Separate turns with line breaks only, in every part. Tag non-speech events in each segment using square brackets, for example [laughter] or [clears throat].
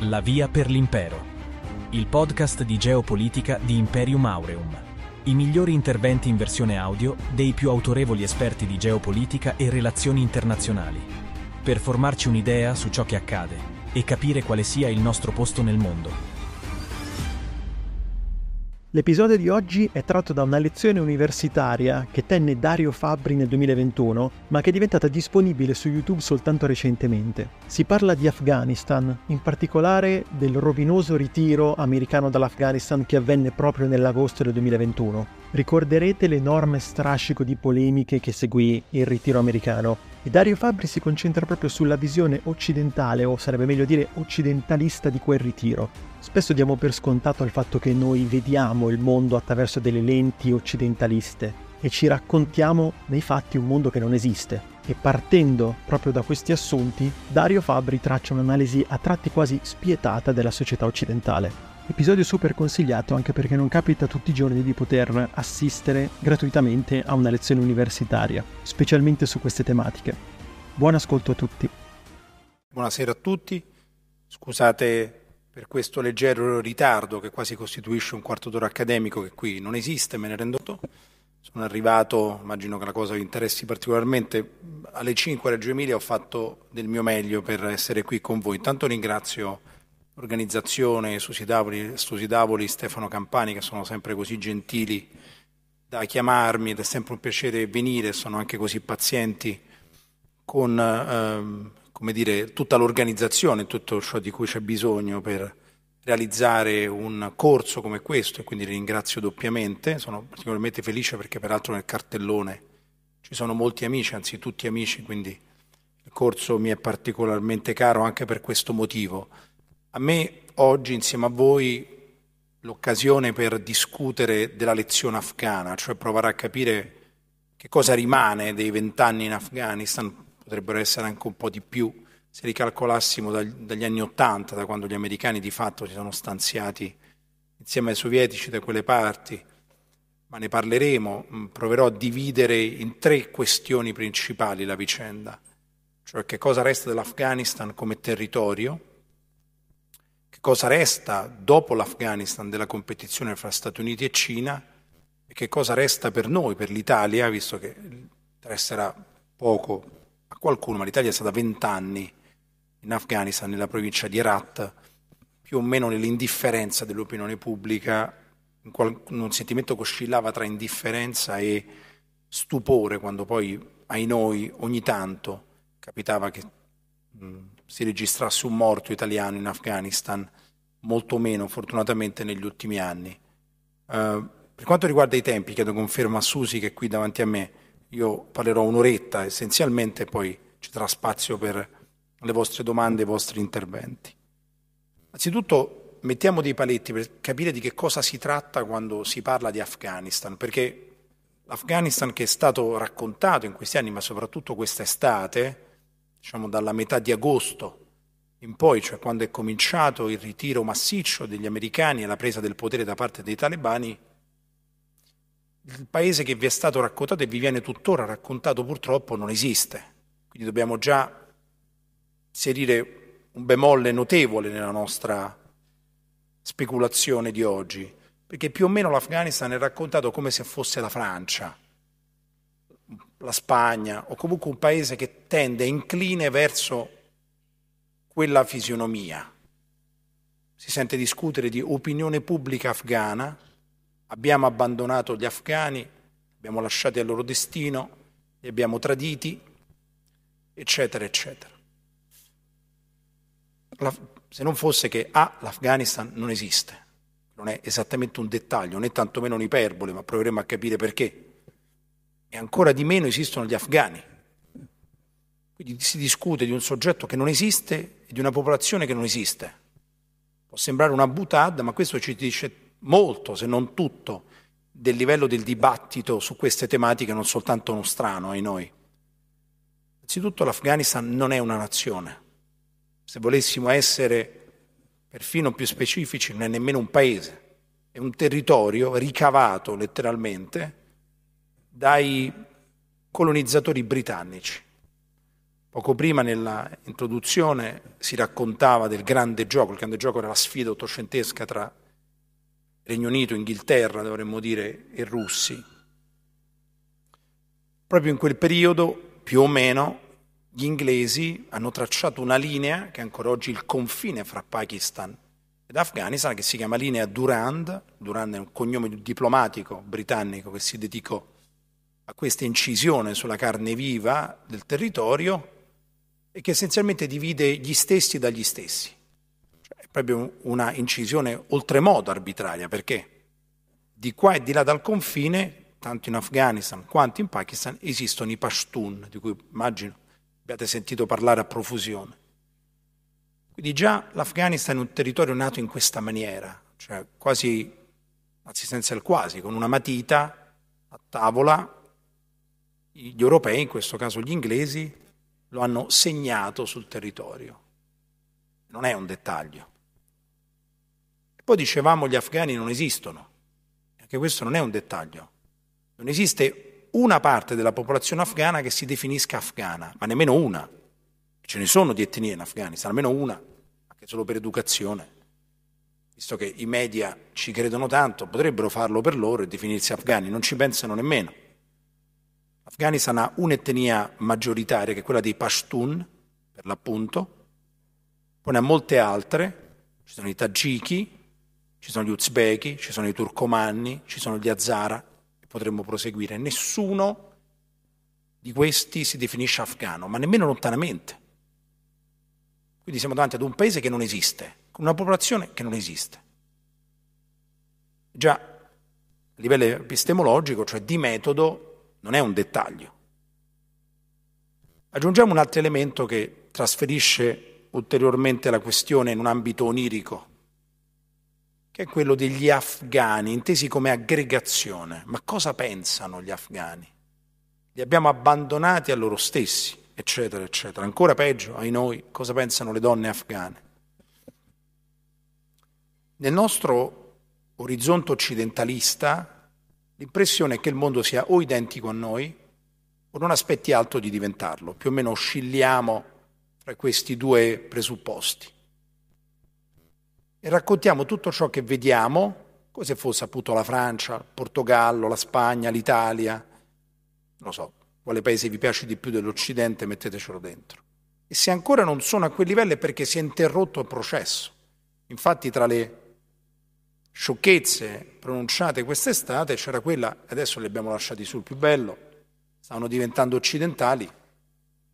La via per l'impero. Il podcast di geopolitica di Imperium Aureum. I migliori interventi in versione audio dei più autorevoli esperti di geopolitica e relazioni internazionali. Per formarci un'idea su ciò che accade e capire quale sia il nostro posto nel mondo.
L'episodio di oggi è tratto da una lezione universitaria che tenne Dario Fabbri nel 2021, ma che è diventata disponibile su YouTube soltanto recentemente. Si parla di Afghanistan, in particolare del rovinoso ritiro americano dall'Afghanistan che avvenne proprio nell'agosto del 2021. Ricorderete l'enorme strascico di polemiche che seguì il ritiro americano e Dario Fabbri si concentra proprio sulla visione occidentale, o sarebbe meglio dire occidentalista di quel ritiro Spesso diamo per scontato il fatto che noi vediamo il mondo attraverso delle lenti occidentaliste e ci raccontiamo nei fatti un mondo che non esiste. E partendo proprio da questi assunti, Dario Fabbri traccia un'analisi a tratti quasi spietata della società occidentale. Episodio super consigliato anche perché non capita tutti i giorni di poter assistere gratuitamente a una lezione universitaria, specialmente su queste tematiche. Buon ascolto a tutti.
Buonasera a tutti, scusate per questo leggero ritardo che quasi costituisce un quarto d'ora accademico che qui non esiste, me ne rendo conto. Sono arrivato, immagino che la cosa vi interessi particolarmente, alle 5 a Reggio Emilia ho fatto del mio meglio per essere qui con voi. Intanto ringrazio l'organizzazione Susi Davoli, Stefano Campani che sono sempre così gentili da chiamarmi ed è sempre un piacere venire, sono anche così pazienti con ehm, come dire, tutta l'organizzazione, tutto ciò di cui c'è bisogno per realizzare un corso come questo e quindi ringrazio doppiamente, sono particolarmente felice perché peraltro nel cartellone ci sono molti amici, anzi tutti amici, quindi il corso mi è particolarmente caro anche per questo motivo. A me oggi insieme a voi l'occasione per discutere della lezione afghana, cioè provare a capire che cosa rimane dei vent'anni in Afghanistan, potrebbero essere anche un po' di più. Se ricalcolassimo dagli anni Ottanta, da quando gli americani di fatto si sono stanziati insieme ai sovietici da quelle parti, ma ne parleremo, mm, proverò a dividere in tre questioni principali la vicenda, cioè che cosa resta dell'Afghanistan come territorio, che cosa resta dopo l'Afghanistan della competizione fra Stati Uniti e Cina e che cosa resta per noi, per l'Italia, visto che interesserà poco a qualcuno, ma l'Italia è stata vent'anni in Afghanistan, nella provincia di Herat, più o meno nell'indifferenza dell'opinione pubblica, in, qual- un sentimento che oscillava tra indifferenza e stupore, quando poi ai noi ogni tanto capitava che mh, si registrasse un morto italiano in Afghanistan, molto meno fortunatamente negli ultimi anni. Uh, per quanto riguarda i tempi, chiedo conferma a Susi che è qui davanti a me io parlerò un'oretta essenzialmente, poi ci sarà spazio per le vostre domande e i vostri interventi. Anzitutto mettiamo dei paletti per capire di che cosa si tratta quando si parla di Afghanistan, perché l'Afghanistan che è stato raccontato in questi anni, ma soprattutto quest'estate, diciamo dalla metà di agosto in poi, cioè quando è cominciato il ritiro massiccio degli americani e la presa del potere da parte dei talebani, il paese che vi è stato raccontato e vi viene tuttora raccontato purtroppo non esiste. Quindi dobbiamo già inserire un bemolle notevole nella nostra speculazione di oggi, perché più o meno l'Afghanistan è raccontato come se fosse la Francia, la Spagna o comunque un paese che tende, incline verso quella fisionomia. Si sente discutere di opinione pubblica afghana, Abbiamo abbandonato gli afghani, abbiamo lasciati al loro destino, li abbiamo traditi, eccetera, eccetera. La, se non fosse che A, l'Afghanistan non esiste, non è esattamente un dettaglio, è tantomeno un'iperbole, ma proveremo a capire perché. E ancora di meno esistono gli afghani. Quindi si discute di un soggetto che non esiste e di una popolazione che non esiste. Può sembrare una butad, ma questo ci dice molto, se non tutto, del livello del dibattito su queste tematiche, non soltanto uno strano ai noi. Innanzitutto l'Afghanistan non è una nazione. Se volessimo essere perfino più specifici, non è nemmeno un paese, è un territorio ricavato letteralmente dai colonizzatori britannici. Poco prima nella introduzione si raccontava del grande gioco, il grande gioco era la sfida ottocentesca tra Regno Unito, Inghilterra, dovremmo dire, e russi. Proprio in quel periodo, più o meno, gli inglesi hanno tracciato una linea che è ancora oggi il confine fra Pakistan ed Afghanistan, che si chiama linea Durand. Durand è un cognome diplomatico britannico che si dedicò a questa incisione sulla carne viva del territorio e che essenzialmente divide gli stessi dagli stessi. Proprio una incisione oltremodo arbitraria, perché di qua e di là dal confine, tanto in Afghanistan quanto in Pakistan, esistono i Pashtun, di cui immagino abbiate sentito parlare a profusione. Quindi già l'Afghanistan è un territorio nato in questa maniera, cioè quasi, anzi senza il quasi, con una matita a tavola, gli europei, in questo caso gli inglesi, lo hanno segnato sul territorio. Non è un dettaglio. Poi dicevamo gli afghani non esistono. Anche questo non è un dettaglio. Non esiste una parte della popolazione afghana che si definisca afghana, ma nemmeno una. Ce ne sono di etnie in Afghanistan, almeno una, anche solo per educazione. Visto che i media ci credono tanto, potrebbero farlo per loro e definirsi afghani, non ci pensano nemmeno. L'Afghanistan ha un'etnia maggioritaria che è quella dei Pashtun, per l'appunto, poi ne ha molte altre, ci sono i Tagiki, ci sono gli Uzbeki, ci sono i Turcomanni, ci sono gli Hazara, e potremmo proseguire. Nessuno di questi si definisce afghano, ma nemmeno lontanamente. Quindi siamo davanti ad un paese che non esiste, con una popolazione che non esiste. Già a livello epistemologico, cioè di metodo, non è un dettaglio. Aggiungiamo un altro elemento che trasferisce ulteriormente la questione in un ambito onirico, che è quello degli afghani, intesi come aggregazione. Ma cosa pensano gli afghani? Li abbiamo abbandonati a loro stessi, eccetera, eccetera. Ancora peggio, ai noi, cosa pensano le donne afghane? Nel nostro orizzonte occidentalista L'impressione è che il mondo sia o identico a noi o non aspetti altro di diventarlo, più o meno oscilliamo fra questi due presupposti. E raccontiamo tutto ciò che vediamo, come se fosse appunto la Francia, il Portogallo, la Spagna, l'Italia, non lo so, quale paese vi piace di più dell'Occidente, mettetecelo dentro. E se ancora non sono a quel livello è perché si è interrotto il processo. Infatti tra le sciocchezze pronunciate quest'estate, c'era quella, adesso li abbiamo lasciati sul più bello, stavano diventando occidentali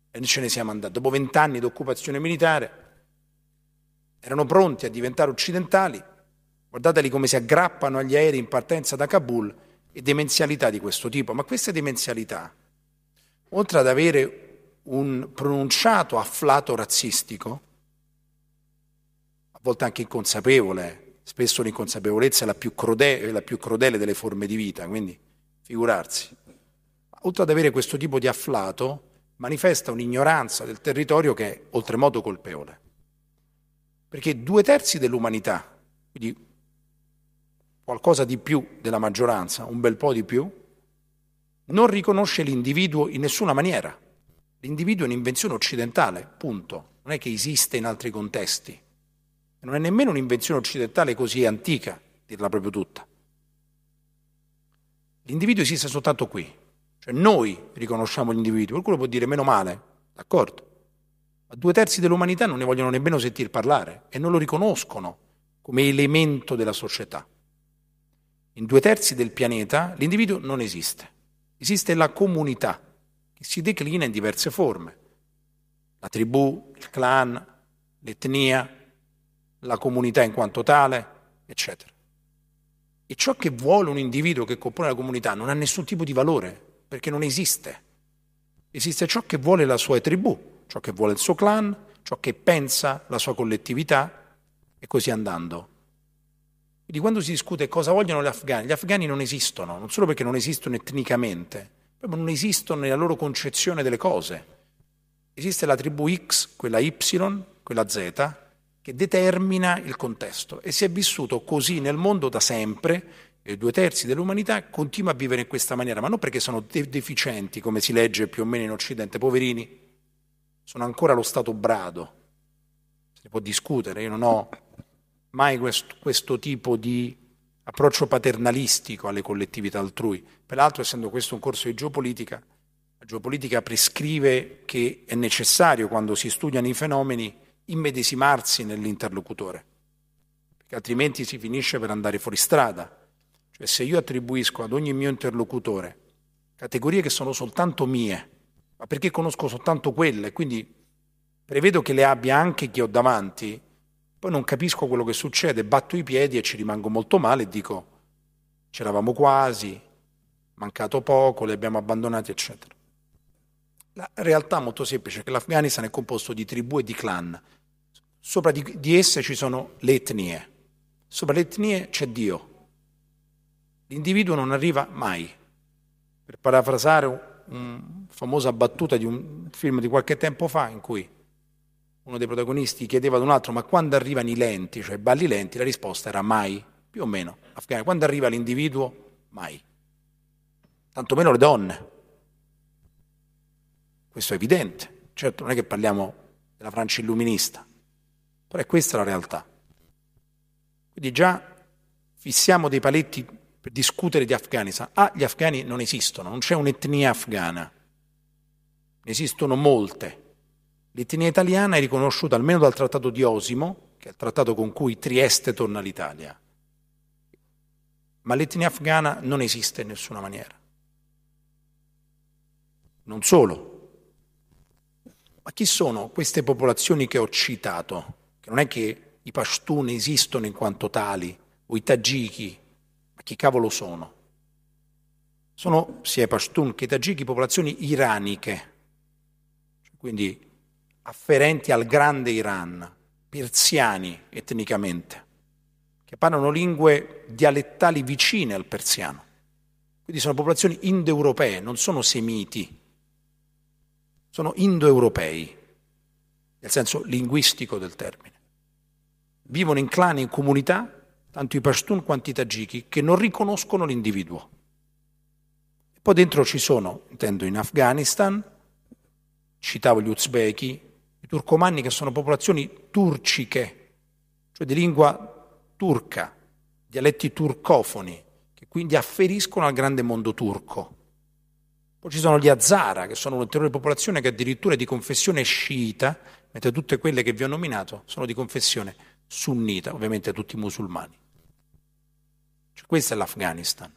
e ce ne siamo andati. Dopo vent'anni di occupazione militare erano pronti a diventare occidentali, guardateli come si aggrappano agli aerei in partenza da Kabul e demenzialità di questo tipo. Ma queste demenzialità, oltre ad avere un pronunciato afflato razzistico, a volte anche inconsapevole, Spesso l'inconsapevolezza è la più, crudele, la più crudele delle forme di vita, quindi figurarsi. Oltre ad avere questo tipo di afflato, manifesta un'ignoranza del territorio che è oltremodo colpevole. Perché due terzi dell'umanità, quindi qualcosa di più della maggioranza, un bel po' di più, non riconosce l'individuo in nessuna maniera. L'individuo è un'invenzione occidentale, punto. Non è che esiste in altri contesti non è nemmeno un'invenzione occidentale così antica, dirla proprio tutta. L'individuo esiste soltanto qui, cioè noi riconosciamo l'individuo, qualcuno può dire meno male, d'accordo, ma due terzi dell'umanità non ne vogliono nemmeno sentir parlare e non lo riconoscono come elemento della società. In due terzi del pianeta l'individuo non esiste, esiste la comunità che si declina in diverse forme, la tribù, il clan, l'etnia, la comunità in quanto tale, eccetera. E ciò che vuole un individuo che compone la comunità non ha nessun tipo di valore, perché non esiste. Esiste ciò che vuole la sua tribù, ciò che vuole il suo clan, ciò che pensa la sua collettività e così andando. Quindi quando si discute cosa vogliono gli afghani, gli afghani non esistono, non solo perché non esistono etnicamente, proprio non esistono nella loro concezione delle cose. Esiste la tribù X, quella Y, quella Z, che determina il contesto e si è vissuto così nel mondo da sempre e due terzi dell'umanità continua a vivere in questa maniera, ma non perché sono de- deficienti, come si legge più o meno in Occidente, poverini, sono ancora allo stato brado. Si può discutere, io non ho mai questo, questo tipo di approccio paternalistico alle collettività altrui. Peraltro, essendo questo un corso di geopolitica, la geopolitica prescrive che è necessario, quando si studiano i fenomeni, immedesimarsi nell'interlocutore, perché altrimenti si finisce per andare fuori strada. Cioè se io attribuisco ad ogni mio interlocutore categorie che sono soltanto mie, ma perché conosco soltanto quelle, quindi prevedo che le abbia anche chi ho davanti, poi non capisco quello che succede, batto i piedi e ci rimango molto male e dico c'eravamo quasi, mancato poco, li abbiamo abbandonati, eccetera. La realtà molto semplice è che l'Afghanistan è composto di tribù e di clan. Sopra di, di esse ci sono le etnie. Sopra le etnie c'è Dio. L'individuo non arriva mai. Per parafrasare una famosa battuta di un film di qualche tempo fa in cui uno dei protagonisti chiedeva ad un altro ma quando arrivano i lenti, cioè i balli lenti, la risposta era mai, più o meno. Quando arriva l'individuo, mai. Tanto meno le donne. Questo è evidente. Certo, non è che parliamo della Francia illuminista, però è questa la realtà. Quindi già fissiamo dei paletti per discutere di Afghanistan. Ah, gli afghani non esistono, non c'è un'etnia afghana. Ne esistono molte, L'etnia italiana è riconosciuta almeno dal Trattato di Osimo, che è il trattato con cui Trieste torna all'Italia. Ma l'etnia afghana non esiste in nessuna maniera. Non solo. Ma chi sono queste popolazioni che ho citato? Che non è che i Pashtun esistono in quanto tali, o i Tagiki, chi cavolo sono? Sono sia i Pashtun che i Tagiki popolazioni iraniche, quindi afferenti al grande Iran, persiani etnicamente, che parlano lingue dialettali vicine al persiano. Quindi sono popolazioni indoeuropee, non sono semiti, sono indoeuropei, nel senso linguistico del termine. Vivono in clan in comunità, tanto i Pashtun quanto i Tagiki, che non riconoscono l'individuo. E poi dentro ci sono, intendo in Afghanistan, citavo gli Uzbeki, i turcomanni che sono popolazioni turciche, cioè di lingua turca, dialetti turcofoni, che quindi afferiscono al grande mondo turco. Poi ci sono gli Hazara, che sono un'ulteriore popolazione che addirittura è di confessione sciita, mentre tutte quelle che vi ho nominato sono di confessione sunnita, ovviamente tutti musulmani. Cioè, questo è l'Afghanistan.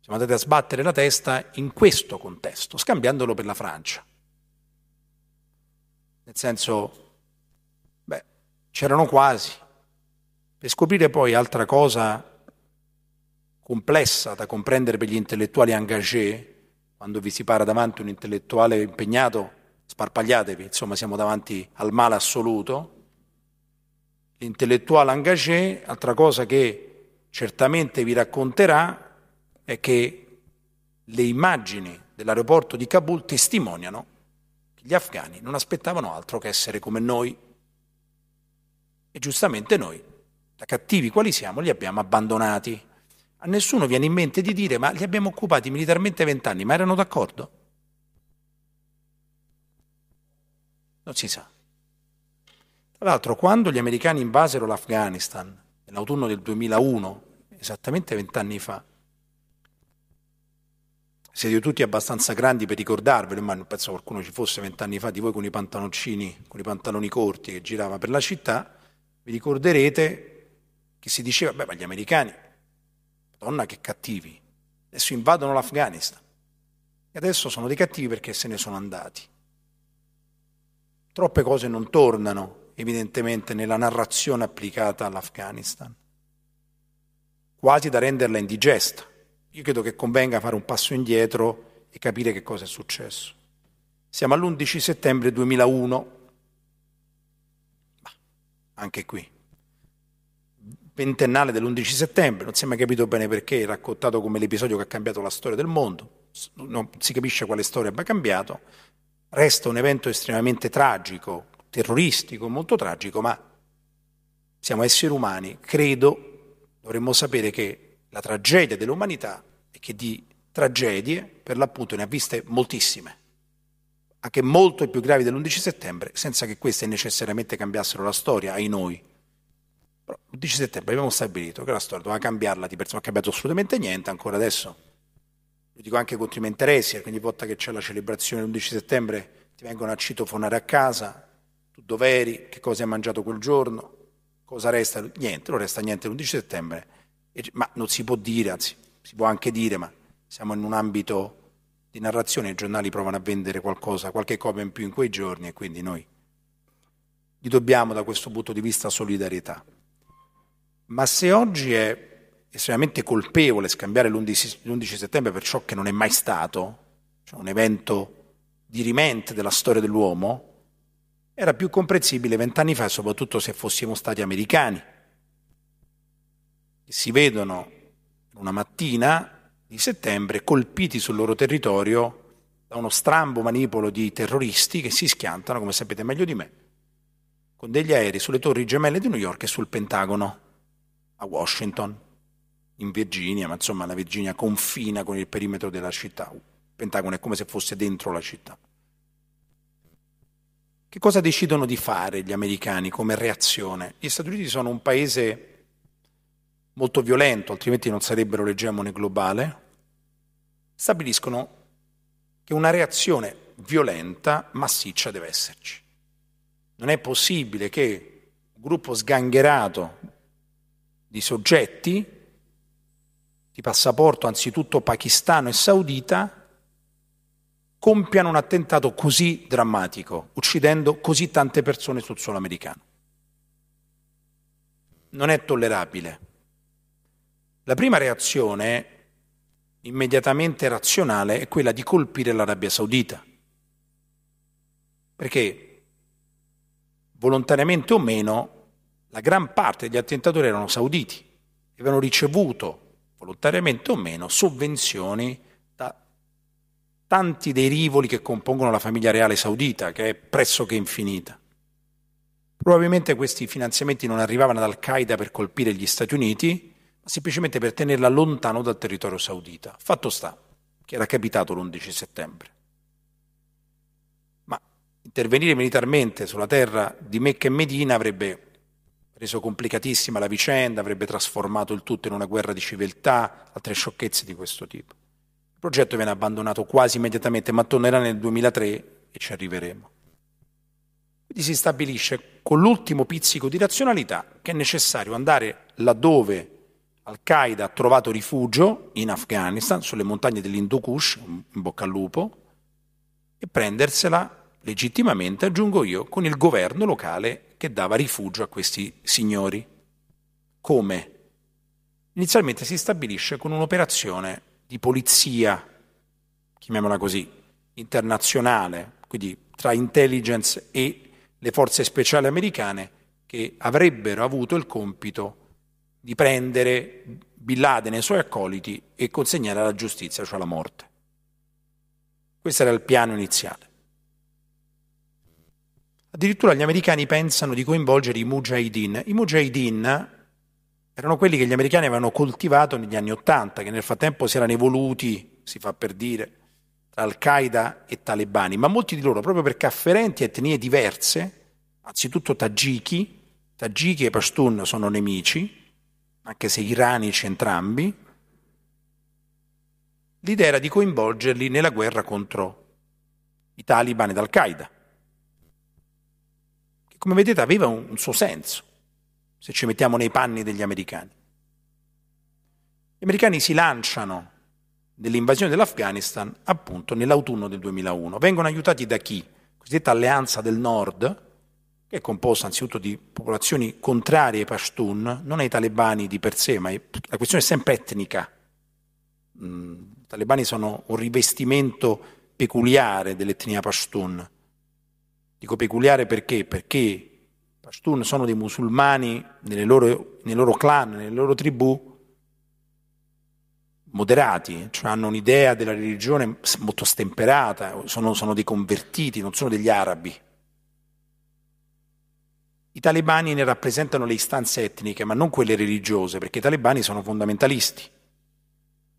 Siamo andati a sbattere la testa in questo contesto, scambiandolo per la Francia. Nel senso, beh, c'erano quasi. Per scoprire poi altra cosa complessa da comprendere per gli intellettuali engagé, quando vi si para davanti un intellettuale impegnato, sparpagliatevi, insomma siamo davanti al male assoluto. L'intellettuale engagé, altra cosa che certamente vi racconterà, è che le immagini dell'aeroporto di Kabul testimoniano gli afghani non aspettavano altro che essere come noi. E giustamente noi, da cattivi quali siamo, li abbiamo abbandonati. A nessuno viene in mente di dire ma li abbiamo occupati militarmente vent'anni, ma erano d'accordo? Non si sa. Tra l'altro, quando gli americani invasero l'Afghanistan, nell'autunno del 2001, esattamente vent'anni fa, siete tutti abbastanza grandi per ricordarvelo, ma non penso qualcuno ci fosse vent'anni fa di voi con i pantaloncini, con i pantaloni corti che girava per la città, vi ricorderete che si diceva, beh, ma gli americani, donna che cattivi, adesso invadono l'Afghanistan. E adesso sono dei cattivi perché se ne sono andati. Troppe cose non tornano, evidentemente, nella narrazione applicata all'Afghanistan, quasi da renderla indigesta. Io credo che convenga fare un passo indietro e capire che cosa è successo. Siamo all'11 settembre 2001, bah, anche qui, ventennale dell'11 settembre, non si è mai capito bene perché, raccontato come l'episodio che ha cambiato la storia del mondo, non si capisce quale storia abbia cambiato, resta un evento estremamente tragico, terroristico, molto tragico, ma siamo esseri umani, credo, dovremmo sapere che la tragedia dell'umanità è che di tragedie, per l'appunto, ne ha viste moltissime, anche molto più gravi dell'11 settembre, senza che queste necessariamente cambiassero la storia, ai noi. Però l'11 settembre abbiamo stabilito che la storia doveva cambiarla di persona, non ha cambiato assolutamente niente, ancora adesso. Lo dico anche contro i menteresi, ogni volta che c'è la celebrazione dell'11 settembre ti vengono a citofonare a casa, tu dove eri, che cosa hai mangiato quel giorno, cosa resta, niente, non resta niente l'11 settembre, ma non si può dire, anzi si può anche dire, ma siamo in un ambito di narrazione, i giornali provano a vendere qualcosa, qualche copia in più in quei giorni e quindi noi gli dobbiamo da questo punto di vista solidarietà. Ma se oggi è estremamente colpevole scambiare l'11, l'11 settembre per ciò che non è mai stato, cioè un evento dirimente della storia dell'uomo, era più comprensibile vent'anni fa, soprattutto se fossimo stati americani, si vedono una mattina di settembre colpiti sul loro territorio da uno strambo manipolo di terroristi che si schiantano, come sapete meglio di me, con degli aerei sulle torri gemelle di New York e sul Pentagono a Washington, in Virginia, ma insomma la Virginia confina con il perimetro della città. Il Pentagono è come se fosse dentro la città. Che cosa decidono di fare gli americani come reazione? Gli Stati Uniti sono un paese molto violento, altrimenti non sarebbero l'egemone globale, stabiliscono che una reazione violenta, massiccia deve esserci. Non è possibile che un gruppo sgangherato di soggetti di passaporto anzitutto pakistano e saudita compiano un attentato così drammatico, uccidendo così tante persone sul suolo americano. Non è tollerabile. La prima reazione immediatamente razionale è quella di colpire l'Arabia Saudita. Perché, volontariamente o meno, la gran parte degli attentatori erano sauditi e avevano ricevuto, volontariamente o meno, sovvenzioni tanti dei rivoli che compongono la famiglia reale saudita, che è pressoché infinita. Probabilmente questi finanziamenti non arrivavano ad Al-Qaeda per colpire gli Stati Uniti, semplicemente per tenerla lontano dal territorio saudita. Fatto sta che era capitato l'11 settembre. Ma intervenire militarmente sulla terra di Mecca e Medina avrebbe reso complicatissima la vicenda, avrebbe trasformato il tutto in una guerra di civiltà, altre sciocchezze di questo tipo. Il progetto viene abbandonato quasi immediatamente, ma tornerà nel 2003 e ci arriveremo. Quindi si stabilisce con l'ultimo pizzico di razionalità che è necessario andare laddove al-Qaeda ha trovato rifugio in Afghanistan, sulle montagne dell'Hindu Kush, in bocca al lupo, e prendersela legittimamente, aggiungo io, con il governo locale che dava rifugio a questi signori. Come? Inizialmente si stabilisce con un'operazione di polizia, chiamiamola così, internazionale, quindi tra intelligence e le forze speciali americane, che avrebbero avuto il compito di prendere Bin Laden e i suoi accoliti e consegnare alla giustizia, cioè alla morte. Questo era il piano iniziale. Addirittura gli americani pensano di coinvolgere i Mujahideen. I Mujahideen erano quelli che gli americani avevano coltivato negli anni Ottanta, che nel frattempo si erano evoluti, si fa per dire, tra Al-Qaeda e talebani, ma molti di loro, proprio perché afferenti a etnie diverse, anzitutto tagiki, tagiki e pashtun sono nemici, anche se iranici entrambi, l'idea era di coinvolgerli nella guerra contro i talibani ed Al-Qaeda, che come vedete aveva un, suo senso, se ci mettiamo nei panni degli americani. Gli americani si lanciano nell'invasione dell'Afghanistan appunto nell'autunno del 2001. Vengono aiutati da chi? Cosiddetta alleanza del nord, che è composta anzitutto di popolazioni contrarie ai Pashtun, non ai talebani di per sé, ma la questione è sempre etnica. Mm, I talebani sono un rivestimento peculiare dell'etnia Pashtun. Dico peculiare perché? Perché Pashtun sono dei musulmani loro, nei loro clan, nelle loro tribù, moderati, cioè hanno un'idea della religione molto stemperata, sono, sono dei convertiti, non sono degli arabi. I talebani ne rappresentano le istanze etniche, ma non quelle religiose, perché i talebani sono fondamentalisti.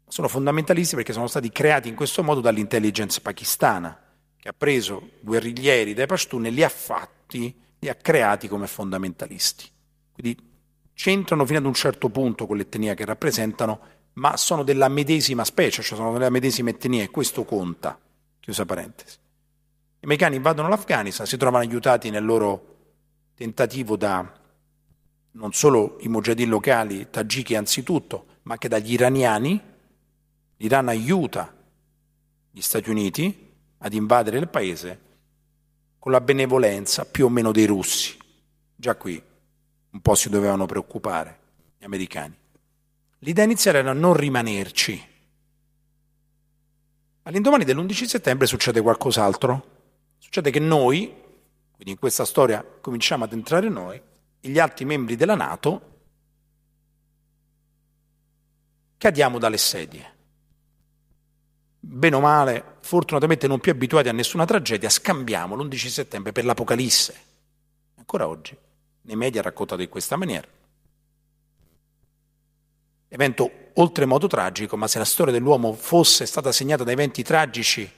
Sono fondamentalisti perché sono stati creati in questo modo dall'intelligence pakistana, che ha preso guerriglieri dai Pashtun e li ha fatti, li ha creati come fondamentalisti. Quindi c'entrano fino ad un certo punto con l'etnia che rappresentano, ma sono della medesima specie, cioè sono della medesima etnia e questo conta. Chiusa parentesi. I americani invadono l'Afghanistan, si trovano aiutati nel loro tentativo da non solo i mujahideen locali, tagiki anzitutto, ma anche dagli iraniani. L'Iran aiuta gli Stati Uniti ad invadere il paese con la benevolenza più o meno dei russi. Già qui un po' si dovevano preoccupare gli americani. L'idea iniziale era non rimanerci. All'indomani dell'11 settembre succede qualcos'altro. Succede che noi, quindi in questa storia cominciamo ad entrare noi, e gli altri membri della Nato, cadiamo dalle sedie. Bene o male, fortunatamente non più abituati a nessuna tragedia, scambiamo l'11 settembre per l'Apocalisse. Ancora oggi nei media raccontato in questa maniera. Evento oltremodo tragico, ma se la storia dell'uomo fosse stata segnata da eventi tragici,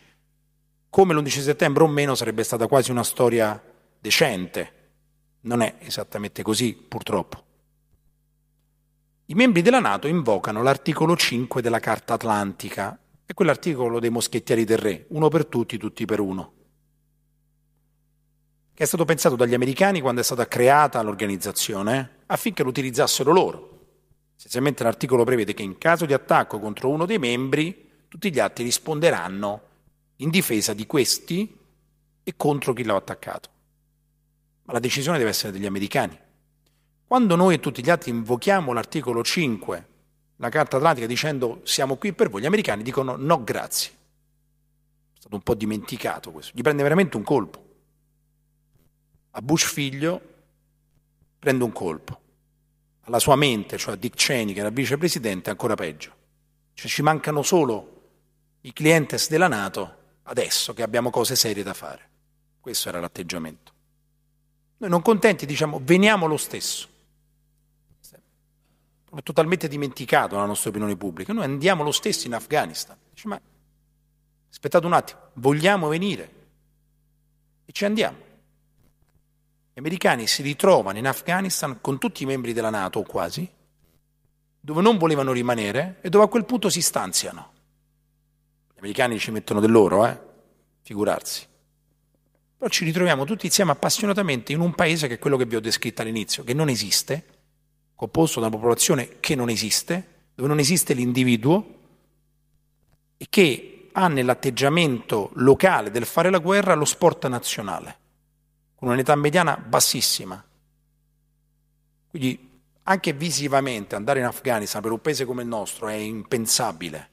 come l'11 settembre o meno, sarebbe stata quasi una storia decente. Non è esattamente così, purtroppo. I membri della Nato invocano l'articolo 5 della Carta Atlantica, è quell'articolo dei moschettieri del re, uno per tutti, tutti per uno che è stato pensato dagli americani quando è stata creata l'organizzazione affinché lo utilizzassero loro. Essenzialmente l'articolo prevede che in caso di attacco contro uno dei membri, tutti gli altri risponderanno in difesa di questi e contro chi l'ha attaccato. Ma la decisione deve essere degli americani. Quando noi e tutti gli altri invochiamo l'articolo 5, la Carta Atlantica, dicendo siamo qui per voi, gli americani dicono no grazie. È stato un po' dimenticato questo. Gli prende veramente un colpo a Bush figlio prende un colpo. Alla sua mente, cioè a Dick Cheney, che era vicepresidente, ancora peggio. Cioè ci mancano solo i clientes della Nato adesso che abbiamo cose serie da fare. Questo era l'atteggiamento. Noi non contenti diciamo veniamo lo stesso. Totalmente dimenticato la nostra opinione pubblica. Noi andiamo lo stesso in Afghanistan. Dice, ma aspettate un attimo, vogliamo venire? E ci andiamo. Gli americani si ritrovano in Afghanistan con tutti i membri della Nato, quasi, dove non volevano rimanere e dove a quel punto si stanziano. Gli americani ci mettono del loro, eh? Figurarsi. Però ci ritroviamo tutti insieme appassionatamente in un paese che è quello che vi ho descritto all'inizio, che non esiste, composto da una popolazione che non esiste, dove non esiste l'individuo e che ha nell'atteggiamento locale del fare la guerra lo sport nazionale con un'età mediana bassissima. Quindi anche visivamente andare in Afghanistan per un paese come il nostro è impensabile.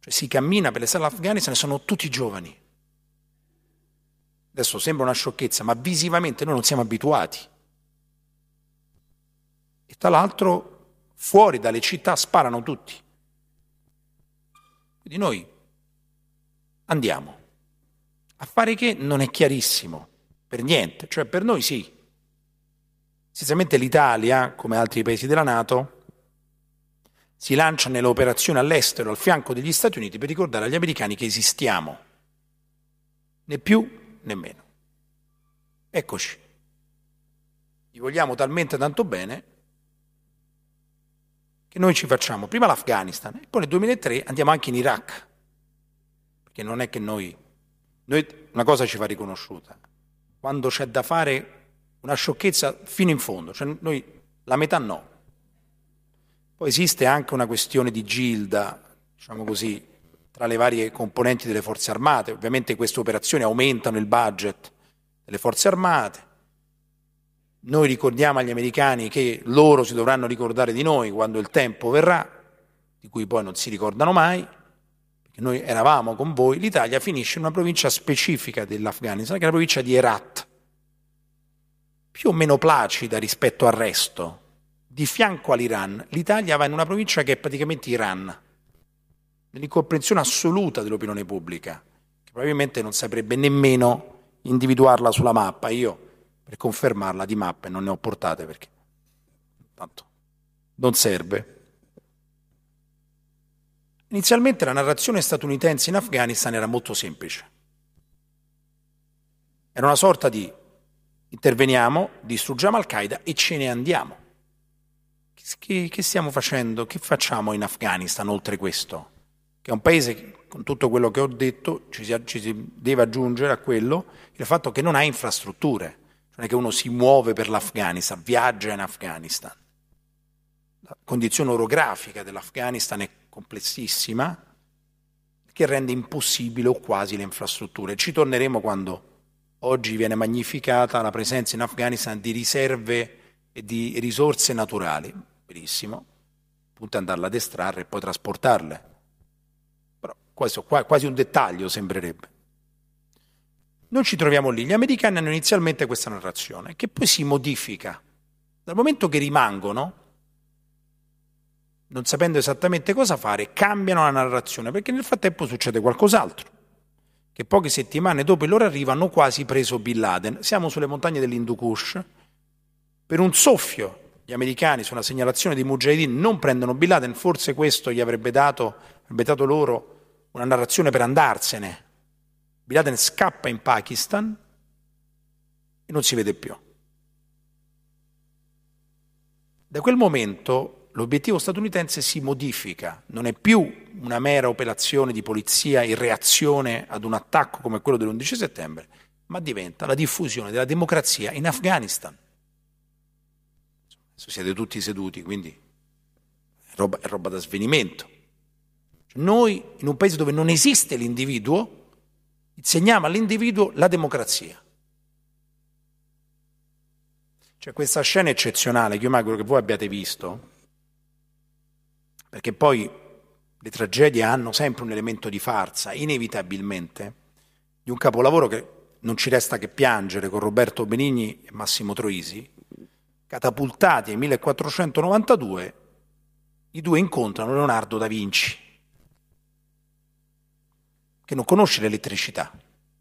Cioè, si cammina per le strade dell'Afghanistan e sono tutti giovani. Adesso sembra una sciocchezza, ma visivamente noi non siamo abituati. E tra l'altro fuori dalle città sparano tutti. Quindi noi andiamo. A fare che non è chiarissimo, per niente, cioè per noi sì. Essenzialmente l'Italia, come altri paesi della Nato, si lancia nelle operazioni all'estero al fianco degli Stati Uniti per ricordare agli americani che esistiamo, né più né meno. Eccoci. Gli vogliamo talmente tanto bene che noi ci facciamo prima l'Afghanistan e poi nel 2003 andiamo anche in Iraq, perché non è che noi noi una cosa ci va riconosciuta, quando c'è da fare una sciocchezza fino in fondo, cioè noi la metà no. Poi esiste anche una questione di gilda, diciamo così, tra le varie componenti delle forze armate. Ovviamente queste operazioni aumentano il budget delle forze armate. Noi ricordiamo agli americani che loro si dovranno ricordare di noi quando il tempo verrà, di cui poi non si ricordano mai, che noi eravamo con voi, l'Italia finisce in una provincia specifica dell'Afghanistan, che è la provincia di Herat, più o meno placida rispetto al resto. Di fianco all'Iran, l'Italia va in una provincia che è praticamente Iran, nell'incomprensione assoluta dell'opinione pubblica, che probabilmente non saprebbe nemmeno individuarla sulla mappa. Io, per confermarla di mappe, non ne ho portate perché tanto non serve. Inizialmente la narrazione statunitense in Afghanistan era molto semplice. Era una sorta di interveniamo, distruggiamo Al-Qaeda e ce ne andiamo. Che, che, stiamo facendo? Che facciamo in Afghanistan oltre questo? Che è un paese con tutto quello che ho detto, ci si, ci si deve aggiungere a quello il fatto che non ha infrastrutture. Non è che uno si muove per l'Afghanistan, viaggia in Afghanistan. La condizione orografica dell'Afghanistan è complessissima, che rende impossibile o quasi le infrastrutture. Ci torneremo quando oggi viene magnificata la presenza in Afghanistan di riserve e di risorse naturali. Benissimo, ad andarle ad estrarre e poi trasportarle. Però questo quasi un dettaglio sembrerebbe. Non ci troviamo lì. Gli americani hanno inizialmente questa narrazione, che poi si modifica. Dal momento che rimangono, non sapendo esattamente cosa fare, cambiano la narrazione, perché nel frattempo succede qualcos'altro che poche settimane dopo il loro arrivo hanno quasi preso Bin Laden. Siamo sulle montagne dell'Hindu Kush. Per un soffio gli americani su una segnalazione di Mujahideen non prendono Bin Laden, forse questo gli avrebbe dato, avrebbe dato loro una narrazione per andarsene. Bin Laden scappa in Pakistan e non si vede più. Da quel momento l'obiettivo statunitense si modifica, non è più una mera operazione di polizia in reazione ad un attacco come quello dell'11 settembre, ma diventa la diffusione della democrazia in Afghanistan. Adesso siete tutti seduti, quindi è roba, è roba da svenimento. Noi, in un paese dove non esiste l'individuo, insegniamo all'individuo la democrazia. C'è questa scena eccezionale che io mi auguro che voi abbiate visto, perché poi le tragedie hanno sempre un elemento di farsa, inevitabilmente, di un capolavoro che non ci resta che piangere con Roberto Benigni e Massimo Troisi, catapultati nel 1492, i due incontrano Leonardo da Vinci, che non conosce l'elettricità,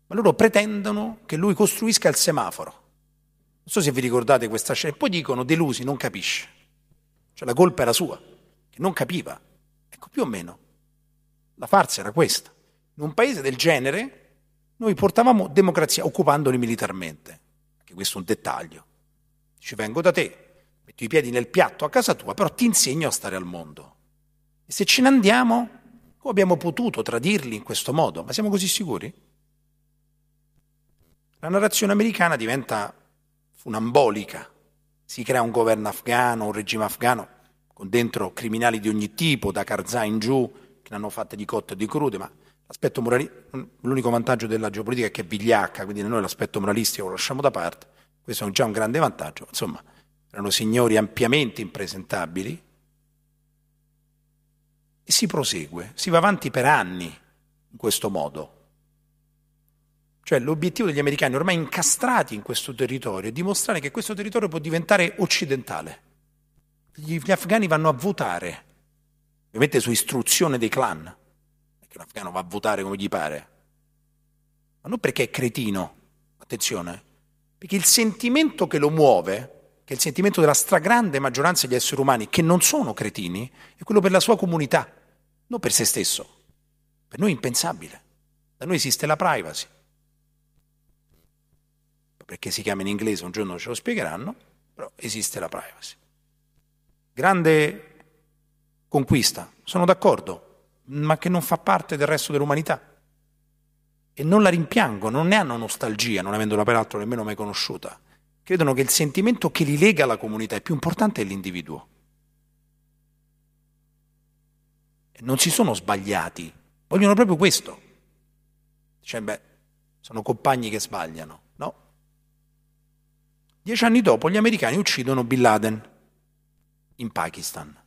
ma loro pretendono che lui costruisca il semaforo. Non so se vi ricordate questa scena, e poi dicono delusi, non capisce, cioè la colpa era sua che non capiva. Ecco, più o meno, la farsa era questa. In un paese del genere noi portavamo democrazia occupandoli militarmente. Anche questo è un dettaglio. Ci vengo da te, metto i piedi nel piatto a casa tua, però ti insegno a stare al mondo. E se ce ne andiamo, come abbiamo potuto tradirli in questo modo? Ma siamo così sicuri? La narrazione americana diventa funambolica. Si crea un governo afghano, un regime afghano con dentro criminali di ogni tipo, da Karzai in giù, che ne hanno fatte di cotte e di crude, ma l'aspetto moralistico, l'unico vantaggio della geopolitica è che è vigliacca, quindi noi l'aspetto moralistico lo lasciamo da parte, questo è già un grande vantaggio, insomma, erano signori ampiamente impresentabili, si prosegue, si va avanti per anni in questo modo. Cioè l'obiettivo degli americani ormai incastrati in questo territorio è dimostrare che questo territorio può diventare occidentale gli, gli afghani vanno a votare, ovviamente su istruzione dei clan, perché un afghano va a votare come gli pare, ma non perché è cretino, attenzione, perché il sentimento che lo muove, che è il sentimento della stragrande maggioranza degli esseri umani che non sono cretini, è quello per la sua comunità, non per se stesso. Per noi è impensabile. Da noi esiste la privacy. Perché si chiama in inglese, un giorno ce lo spiegheranno, però esiste la privacy. Grande conquista, sono d'accordo, ma che non fa parte del resto dell'umanità. E non la rimpiangono, non ne hanno nostalgia, non avendola peraltro nemmeno mai conosciuta. Credono che il sentimento che li lega alla comunità è più importante dell'individuo. Non si sono sbagliati, vogliono proprio questo. Dice, beh, sono compagni che sbagliano. No. Dieci anni dopo gli americani uccidono Bin Laden in Pakistan.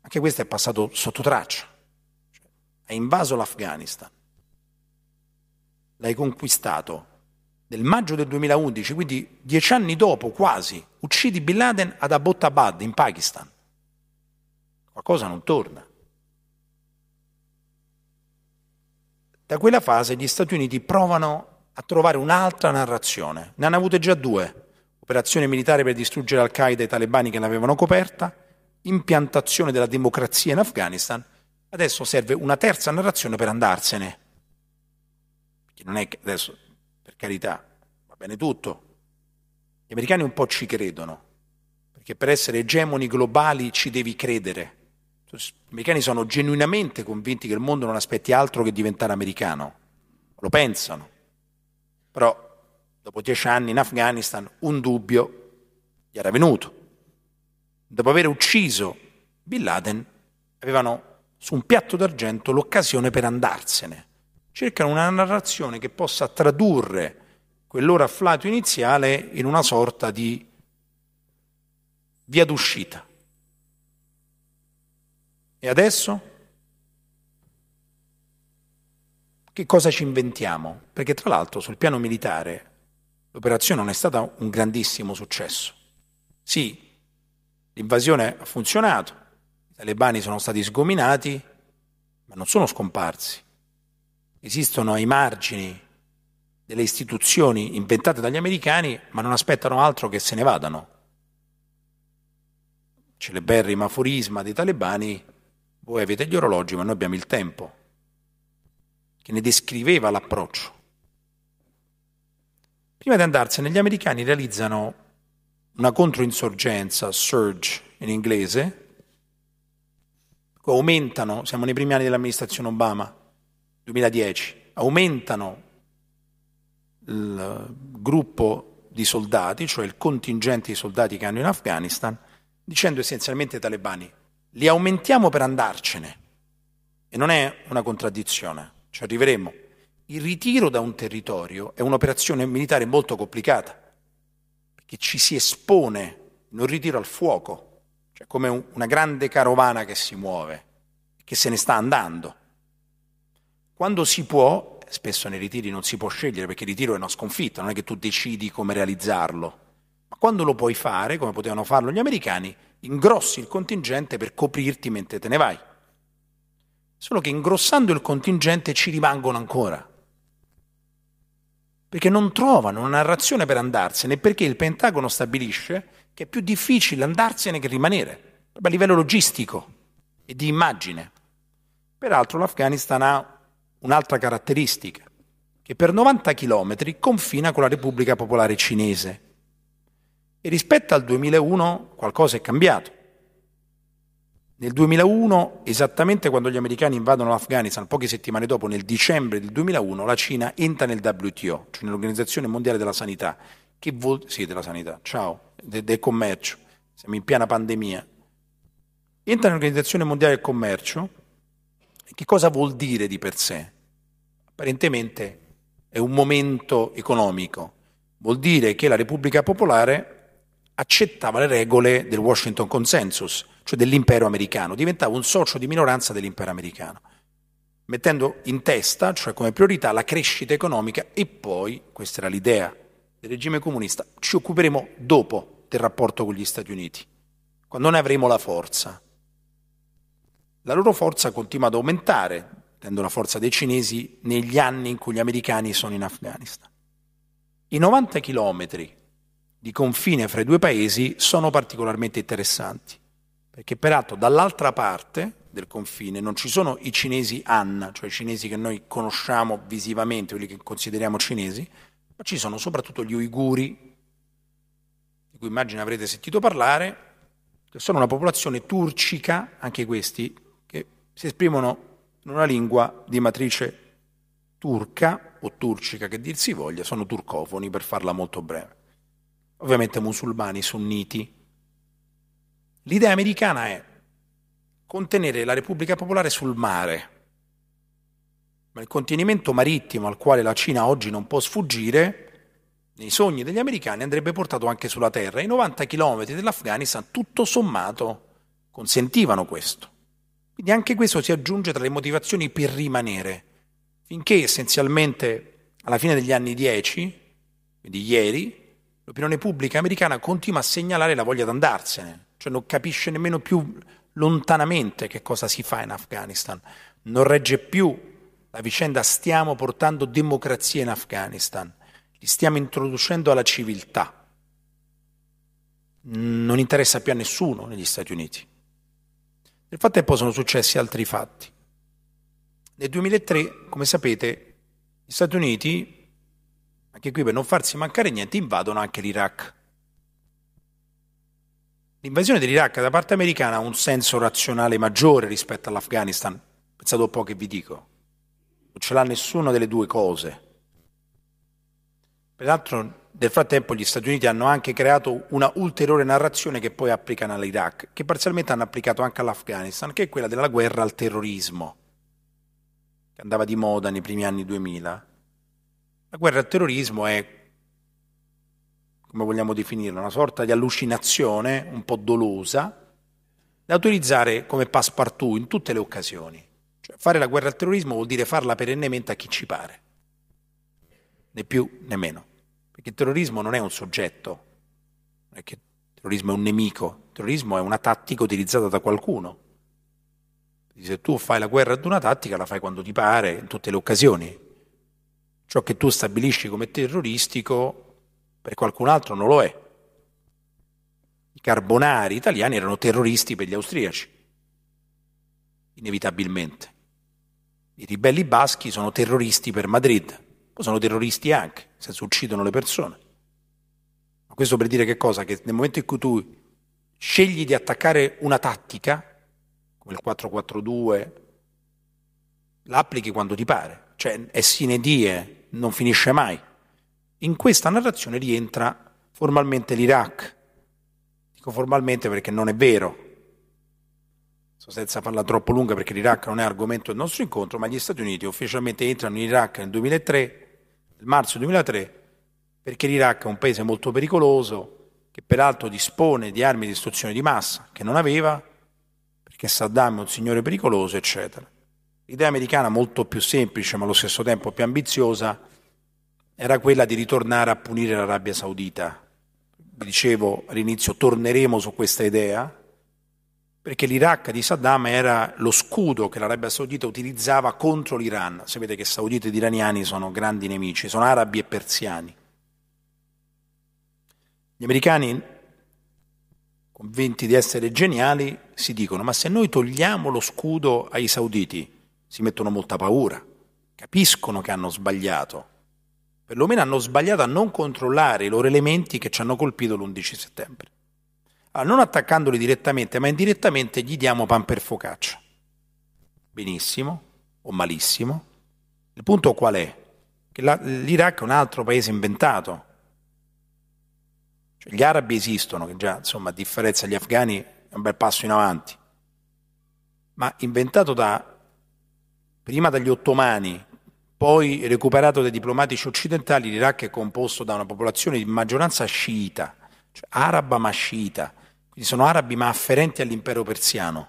Anche questo è passato sotto traccia. Cioè, hai invaso l'Afghanistan, l'hai conquistato nel maggio del 2011, quindi dieci anni dopo quasi, uccidi Bin Laden ad Abbottabad in Pakistan. Qualcosa non torna. Da quella fase gli Stati Uniti provano a trovare un'altra narrazione. Ne hanno avute già due operazione militare per distruggere Al-Qaeda e i talebani che l'avevano coperta, impiantazione della democrazia in Afghanistan, adesso serve una terza narrazione per andarsene. Perché non è che adesso, per carità, va bene tutto. Gli americani un po' ci credono, perché per essere egemoni globali ci devi credere. Gli americani sono genuinamente convinti che il mondo non aspetti altro che diventare americano. Lo pensano. Però dopo dieci anni in Afghanistan un dubbio gli era venuto. Dopo aver ucciso Bin Laden avevano su un piatto d'argento l'occasione per andarsene. Cercano una narrazione che possa tradurre quel loro afflato iniziale in una sorta di via d'uscita. E adesso? Che cosa ci inventiamo? Perché tra l'altro sul piano militare l'operazione non è stata un grandissimo successo. Sì, l'invasione ha funzionato, i talebani sono stati sgominati, ma non sono scomparsi. Esistono ai margini delle istituzioni inventate dagli americani, ma non aspettano altro che se ne vadano. Celeberrimo aforisma dei talebani voi avete gli orologi, ma noi abbiamo il tempo, che ne descriveva l'approccio. Prima di andarsene, gli americani realizzano una controinsorgenza, surge in inglese, aumentano, siamo nei primi anni dell'amministrazione Obama, 2010, aumentano il gruppo di soldati, cioè il contingente di soldati che hanno in Afghanistan, dicendo essenzialmente ai talebani li aumentiamo per andarcene. E non è una contraddizione, ci arriveremo. Il ritiro da un territorio è un'operazione militare molto complicata, perché ci si espone in un ritiro al fuoco, cioè come un, una grande carovana che si muove, che se ne sta andando. Quando si può, spesso nei ritiri non si può scegliere perché il ritiro è una sconfitta, non è che tu decidi come realizzarlo, ma quando lo puoi fare, come potevano farlo gli americani, ingrossi il contingente per coprirti mentre te ne vai. Solo che ingrossando il contingente ci rimangono ancora. Perché non trovano una narrazione per andarsene, perché il Pentagono stabilisce che è più difficile andarsene che rimanere, proprio a livello logistico e di immagine. Peraltro l'Afghanistan ha un'altra caratteristica, che per 90 chilometri confina con la Repubblica Popolare Cinese, e rispetto al 2001 qualcosa è cambiato. Nel 2001, esattamente quando gli americani invadono l'Afghanistan, poche settimane dopo, nel dicembre del 2001, la Cina entra nel WTO, cioè nell'Organizzazione Mondiale della Sanità, che vuol... sì, della sanità, ciao, del de commercio, siamo in piena pandemia. Entra nell'Organizzazione Mondiale del Commercio, che cosa vuol dire di per sé? Apparentemente è un momento economico, vuol dire che la Repubblica Popolare accettava le regole del Washington Consensus, cioè dell'impero americano, diventava un socio di minoranza dell'impero americano, mettendo in testa, cioè come priorità, la crescita economica e poi, questa era l'idea del regime comunista, ci occuperemo dopo del rapporto con gli Stati Uniti, quando ne avremo la forza. La loro forza continua ad aumentare, tendo la forza dei cinesi, negli anni in cui gli americani sono in Afghanistan. I 90 chilometri di confine fra i due paesi sono particolarmente interessanti, perché peraltro dall'altra parte del confine non ci sono i cinesi Han, cioè i cinesi che noi conosciamo visivamente, quelli che consideriamo cinesi, ma ci sono soprattutto gli uiguri, di cui immagino avrete sentito parlare, che sono una popolazione turcica, anche questi, che si esprimono in una lingua di matrice turca o turcica che dir si voglia, sono turcofoni per farla molto breve ovviamente musulmani, sunniti. L'idea americana è contenere la Repubblica Popolare sul mare, ma il contenimento marittimo al quale la Cina oggi non può sfuggire, nei sogni degli americani andrebbe portato anche sulla terra. I 90 km dell'Afghanistan, tutto sommato, consentivano questo. Quindi anche questo si aggiunge tra le motivazioni per rimanere, finché essenzialmente alla fine degli anni 10, quindi ieri, l'opinione pubblica americana continua a segnalare la voglia di andarsene, cioè non capisce nemmeno più lontanamente che cosa si fa in Afghanistan, non regge più la vicenda stiamo portando democrazia in Afghanistan, li stiamo introducendo alla civiltà. Non interessa più a nessuno negli Stati Uniti. Nel frattempo sono successi altri fatti. Nel 2003, come sapete, gli Stati Uniti, anche qui per non farsi mancare niente, invadono anche l'Iraq. L'invasione dell'Iraq da parte americana ha un senso razionale maggiore rispetto all'Afghanistan. Pensate un po' che vi dico. Non ce l'ha nessuna delle due cose. Peraltro, nel frattempo, gli Stati Uniti hanno anche creato una ulteriore narrazione che poi applicano all'Iraq, che parzialmente hanno applicato anche all'Afghanistan, che è quella della guerra al terrorismo che andava di moda nei primi anni 2000. La guerra al terrorismo è, come vogliamo definirla, una sorta di allucinazione un po' dolosa da utilizzare come passepartout in tutte le occasioni. Cioè, fare la guerra al terrorismo vuol dire farla perennemente a chi ci pare, né più né meno, perché il terrorismo non è un soggetto, non è che il terrorismo è un nemico, il terrorismo è una tattica utilizzata da qualcuno se tu fai la guerra ad una tattica, la fai quando ti pare, in tutte le occasioni. Ciò che tu stabilisci come terroristico, per qualcun altro non lo è. I carbonari italiani erano terroristi per gli austriaci, inevitabilmente. I ribelli baschi sono terroristi per Madrid, poi sono terroristi anche, nel senso uccidono le persone. Ma questo per dire che cosa? Che nel momento in cui tu scegli di attaccare una tattica, come il 442, l'applichi quando ti pare, cioè è sine die, non finisce mai. In questa narrazione rientra formalmente l'Iraq. Dico formalmente perché non è vero, senza farla troppo lunga perché l'Iraq non è argomento del nostro incontro, ma gli Stati Uniti ufficialmente entrano in Iraq nel 2003, nel marzo 2003, perché l'Iraq è un paese molto pericoloso, che peraltro dispone di armi di distruzione di massa, che non aveva, perché Saddam è un signore pericoloso, eccetera. L'idea americana molto più semplice, ma allo stesso tempo più ambiziosa, era quella di ritornare a punire l'Arabia Saudita. Vi dicevo all'inizio, torneremo su questa idea, perché l'Iraq di Saddam era lo scudo che l'Arabia Saudita utilizzava contro l'Iran. Sapete che sauditi ed iraniani sono grandi nemici, sono arabi e persiani. Gli americani convinti di essere geniali, si dicono ma se noi togliamo lo scudo ai sauditi si mettono molta paura, capiscono che hanno sbagliato, perlomeno hanno sbagliato a non controllare i loro elementi che ci hanno colpito l'11 settembre. Allora, non attaccandoli direttamente, ma indirettamente gli diamo pan per focaccia. Benissimo o malissimo. Il punto qual è? Che la, l'Iraq è un altro paese inventato, cioè, gli arabi esistono, che già insomma a differenza degli afghani è un bel passo in avanti, ma inventato da, prima dagli ottomani, poi recuperato dai diplomatici occidentali, l'Iraq è composto da una popolazione di maggioranza sciita, cioè araba ma sciita, quindi sono arabi ma afferenti all'impero persiano.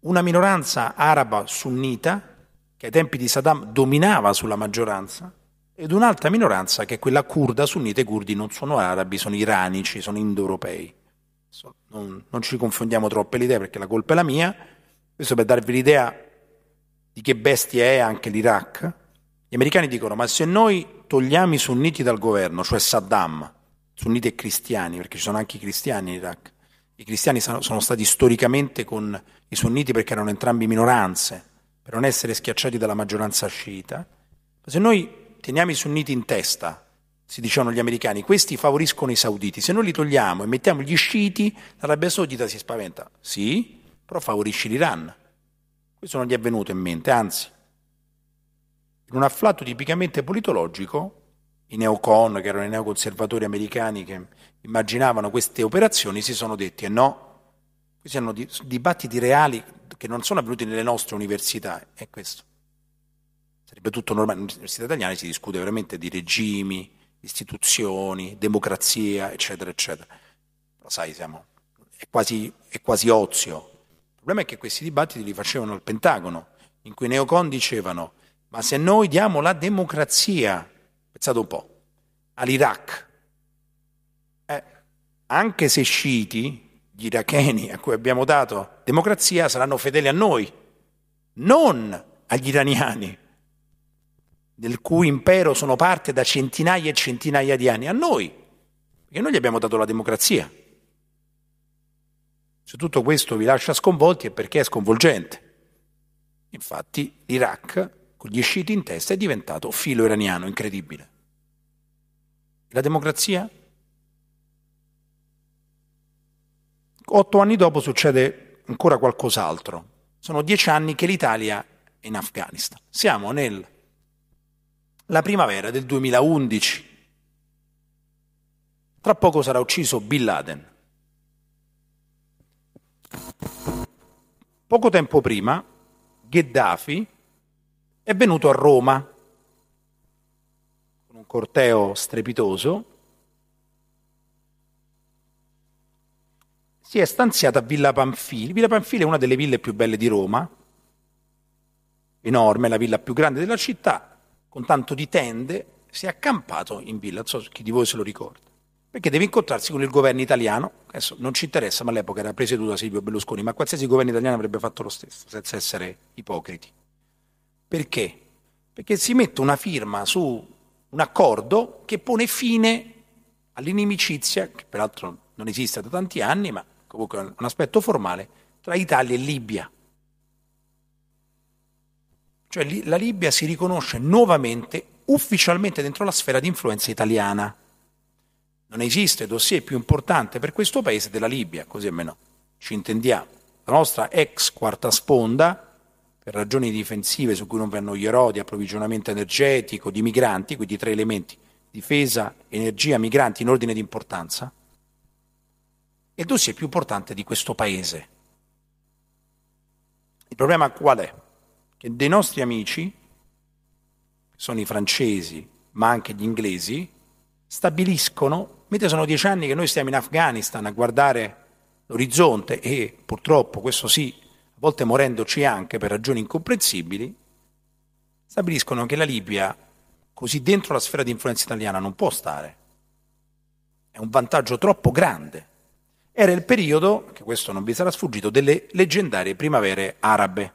Una minoranza araba sunnita, che ai tempi di Saddam dominava sulla maggioranza, ed un'altra minoranza che è quella kurda, sunnita, i kurdi non sono arabi, sono iranici, sono indoeuropei. Non, non ci confondiamo troppe le idee perché la colpa è la mia, questo per darvi l'idea di che bestia è anche l'Iraq. Gli americani dicono, ma se noi togliamo i sunniti dal governo, cioè Saddam, sunniti e cristiani, perché ci sono anche i cristiani in Iraq, i cristiani sono stati storicamente con i sunniti perché erano entrambi minoranze, per non essere schiacciati dalla maggioranza sciita, se noi teniamo i sunniti in testa, si dicevano gli americani, questi favoriscono i sauditi, se noi li togliamo e mettiamo gli sciiti, l'Arabia Saudita si spaventa. Sì, però favorisci l'Iran. Questo non gli è venuto in mente, anzi, in un afflatto tipicamente politologico, i neocon, che erano i neoconservatori americani che immaginavano queste operazioni, si sono detti, e eh no, questi erano dibattiti reali che non sono avvenuti nelle nostre università, è questo. Sarebbe tutto normale. Nell'università italiana si discute veramente di regimi, istituzioni, democrazia, eccetera, eccetera. Però sai, siamo, è, quasi, è quasi ozio. Problema è che questi dibattiti li facevano al Pentagono, in cui i neocon dicevano, ma se noi diamo la democrazia, pensate un po', all'Iraq, eh, anche se sciiti, gli iracheni a cui abbiamo dato democrazia, saranno fedeli a noi, non agli iraniani del cui impero sono parte da centinaia e centinaia di anni, a noi, perché noi gli abbiamo dato la democrazia. Se tutto questo vi lascia sconvolti è perché è sconvolgente. Infatti l'Iraq, con gli sciiti in testa, è diventato filo iraniano, incredibile. La democrazia? Otto anni dopo succede ancora qualcos'altro. Sono dieci anni che l'Italia è in Afghanistan. Siamo nella primavera del 2011. Tra poco sarà ucciso Bin Laden. Poco tempo prima, Gheddafi è venuto a Roma con un corteo strepitoso. Si è stanziata a Villa Panfili. Villa Panfili è una delle ville più belle di Roma, enorme, la villa più grande della città, con tanto di tende, si è accampato in villa, non so chi di voi se lo ricorda perché deve incontrarsi con il governo italiano, adesso non ci interessa, ma all'epoca era presieduto da Silvio Berlusconi, ma qualsiasi governo italiano avrebbe fatto lo stesso, senza essere ipocriti. Perché? Perché si mette una firma su un accordo che pone fine all'inimicizia, che peraltro non esiste da tanti anni, ma comunque è un aspetto formale, tra Italia e Libia. Cioè la Libia si riconosce nuovamente, ufficialmente dentro la sfera di influenza italiana. Non esiste dossier più importante per questo paese della Libia, così almeno ci intendiamo. La nostra ex quarta sponda, per ragioni difensive su cui non vanno gli erodi, approvvigionamento energetico, di migranti, quindi tre elementi, difesa, energia, migranti in ordine di importanza, è il dossier più importante di questo paese. Il problema qual è? Che dei nostri amici, che sono i francesi, ma anche gli inglesi, stabiliscono mentre sono dieci anni che noi stiamo in Afghanistan a guardare l'orizzonte e purtroppo, questo sì, a volte morendoci anche per ragioni incomprensibili, stabiliscono che la Libia, così dentro la sfera di influenza italiana, non può stare. È un vantaggio troppo grande. Era il periodo, che questo non vi sarà sfuggito, delle leggendarie primavere arabe.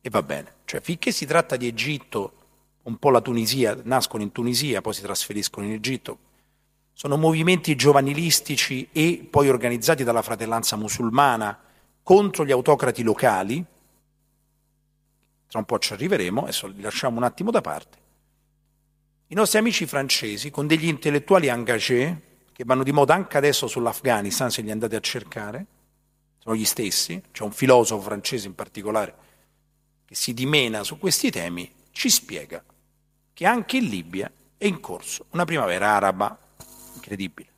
E va bene, cioè finché si tratta di Egitto un po' la Tunisia, nascono in Tunisia, poi si trasferiscono in Egitto. Sono movimenti giovanilistici e poi organizzati dalla fratellanza musulmana contro gli autocrati locali. Tra un po' ci arriveremo, adesso li lasciamo un attimo da parte. I nostri amici francesi, con degli intellettuali engagé, che vanno di moda anche adesso sull'Afghanistan, se li andate a cercare, sono gli stessi, c'è un filosofo francese in particolare che si dimena su questi temi, ci spiega che anche in Libia è in corso una primavera araba incredibile.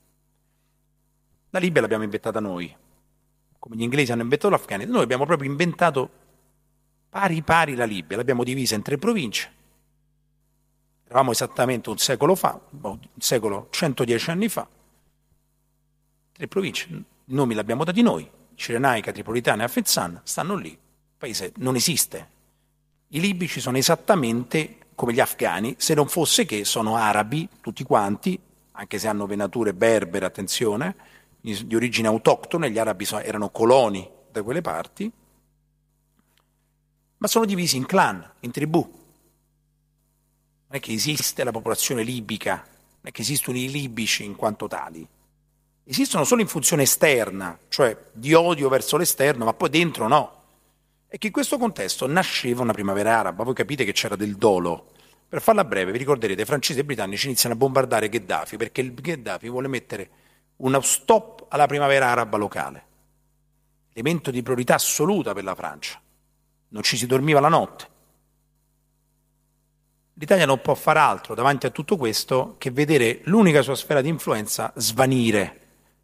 La Libia l'abbiamo inventata noi, come gli inglesi hanno inventato l'Afghanistan, noi abbiamo proprio inventato pari pari la Libia, l'abbiamo divisa in tre province. Eravamo esattamente un secolo fa, un secolo 110 anni fa, tre province, i nomi li abbiamo dati noi, Cirenaica, Tripolitana e Afezzan, stanno lì, il paese non esiste. I libici sono esattamente come gli afghani, se non fosse che sono arabi tutti quanti, anche se hanno venature berbere, attenzione, di origine autoctone, gli arabi erano coloni da quelle parti, ma sono divisi in clan, in tribù. Non è che esiste la popolazione libica, non è che esistono i libici in quanto tali. Esistono solo in funzione esterna, cioè di odio verso l'esterno, ma poi dentro no è che in questo contesto nasceva una primavera araba. Voi capite che c'era del dolo. Per farla breve, vi ricorderete, i francesi e i britannici iniziano a bombardare Gheddafi perché il Gheddafi vuole mettere uno stop alla primavera araba locale. Elemento di priorità assoluta per la Francia. Non ci si dormiva la notte. L'Italia non può fare altro davanti a tutto questo che vedere l'unica sua sfera di influenza svanire.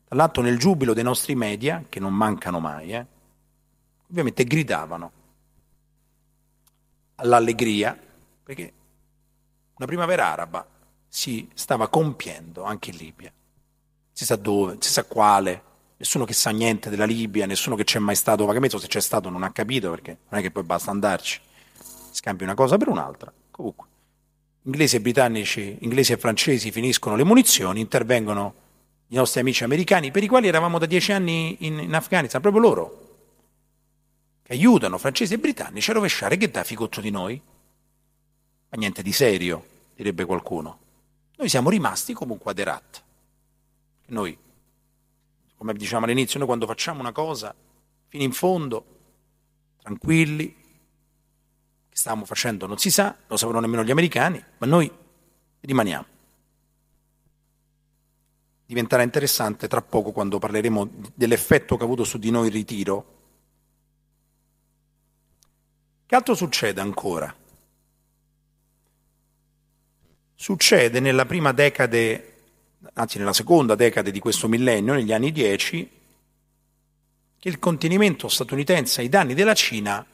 Tra l'altro nel giubilo dei nostri media, che non mancano mai, eh, ovviamente gridavano all'allegria, perché una primavera araba si stava compiendo anche in Libia. Si sa dove, si sa quale, nessuno che sa niente della Libia, nessuno che c'è mai stato vagamente, o se c'è stato non ha capito, perché non è che poi basta andarci, scambi una cosa per un'altra. Comunque, inglesi e britannici, inglesi e francesi finiscono le munizioni, intervengono i nostri amici americani, per i quali eravamo da dieci anni in, in Afghanistan, proprio loro, che aiutano francesi e britannici a rovesciare Gheddafi contro di noi. Ma niente di serio, direbbe qualcuno. Noi siamo rimasti comunque ad Herat. Noi, come diciamo all'inizio, noi quando facciamo una cosa fino in fondo, tranquilli, che stavamo facendo non si sa, lo sapevano nemmeno gli americani, ma noi rimaniamo. Diventerà interessante tra poco quando parleremo dell'effetto che ha avuto su di noi il ritiro. Che altro succede ancora? Succede nella prima decade anzi nella seconda decade di questo millennio, negli anni 10, che il contenimento statunitense ai danni della Cina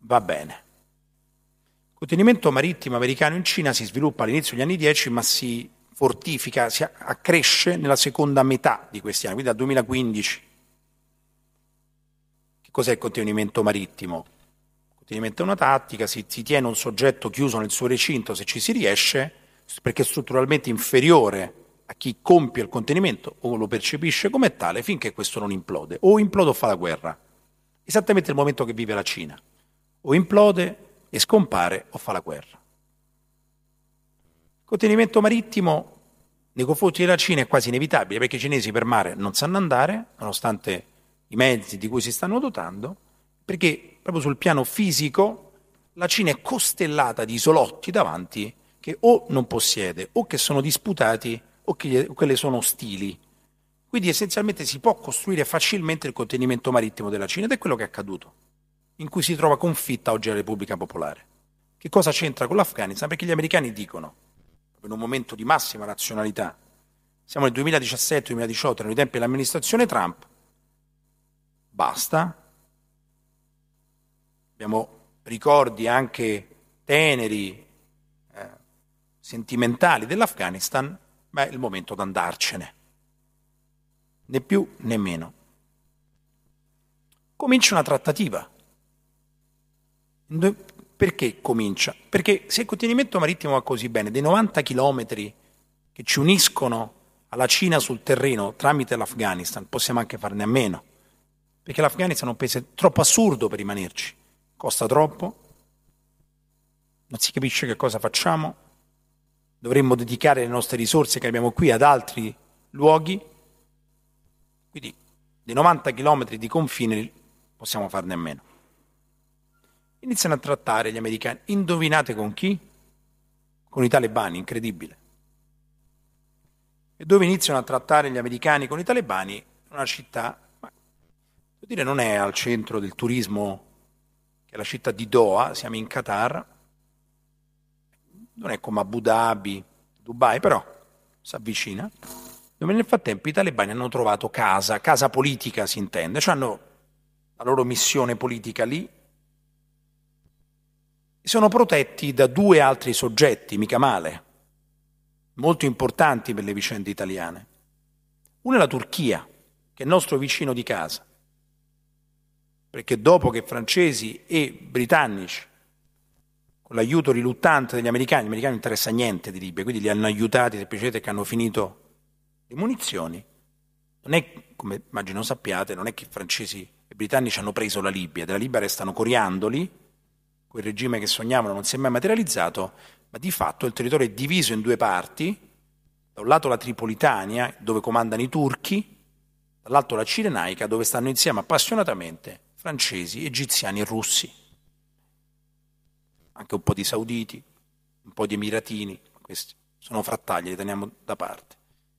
va bene. Il contenimento marittimo americano in Cina si sviluppa all'inizio degli anni 10, ma si fortifica, si accresce nella seconda metà di questi anni, quindi dal 2015. Che cos'è il contenimento marittimo? Contenimento è una tattica, si, si tiene un soggetto chiuso nel suo recinto se ci si riesce, perché è strutturalmente inferiore a chi compie il contenimento o lo percepisce come tale finché questo non implode. O implode o fa la guerra. Esattamente il momento che vive la Cina. O implode e scompare o fa la guerra. Il contenimento marittimo nei confronti della Cina è quasi inevitabile perché i cinesi per mare non sanno andare, nonostante i mezzi di cui si stanno dotando, perché proprio sul piano fisico la Cina è costellata di isolotti davanti che o non possiede o che sono disputati o che quelle sono ostili. Quindi essenzialmente si può costruire facilmente il contenimento marittimo della Cina ed è quello che è accaduto, in cui si trova confitta oggi la Repubblica Popolare. Che cosa c'entra con l'Afghanistan? Perché gli americani dicono, in un momento di massima razionalità, siamo nel 2017-2018, nei tempi dell'amministrazione Trump, basta, abbiamo ricordi anche teneri, eh, sentimentali dell'Afghanistan, ma è il momento di andarcene. Né più né meno. Comincia una trattativa. Perché comincia? Perché se il contenimento marittimo va così bene, dei 90 chilometri che ci uniscono alla Cina sul terreno tramite l'Afghanistan, possiamo anche farne a meno. Perché l'Afghanistan è un paese troppo assurdo per rimanerci. Costa troppo, non si capisce che cosa facciamo, dovremmo dedicare le nostre risorse che abbiamo qui ad altri luoghi. Quindi dei 90 km di confine possiamo farne a meno. Iniziano a trattare gli americani. Indovinate con chi? Con i talebani, incredibile. E dove iniziano a trattare gli americani con i talebani? Una città, ma devo dire non è al centro del turismo, che è la città di Doha, siamo in Qatar, non è come Abu Dhabi, Dubai, però si avvicina, dove nel frattempo i talebani hanno trovato casa, casa politica si intende, cioè hanno la loro missione politica lì. E sono protetti da due altri soggetti, mica male, molto importanti per le vicende italiane. Uno è la Turchia, che è il nostro vicino di casa, perché dopo che francesi e britannici con l'aiuto riluttante degli americani, gli americani non interessa niente di Libia, quindi li hanno aiutati semplicemente che hanno finito le munizioni. Non è, come immagino sappiate, non è che i francesi e i britannici hanno preso la Libia, della Libia restano coriandoli, quel regime che sognavano non si è mai materializzato, ma di fatto il territorio è diviso in due parti, da un lato la Tripolitania, dove comandano i turchi, dall'altro la Cirenaica, dove stanno insieme appassionatamente francesi, egiziani e russi anche un po' di sauditi, un po' di emiratini, questi sono frattagli, li teniamo da parte.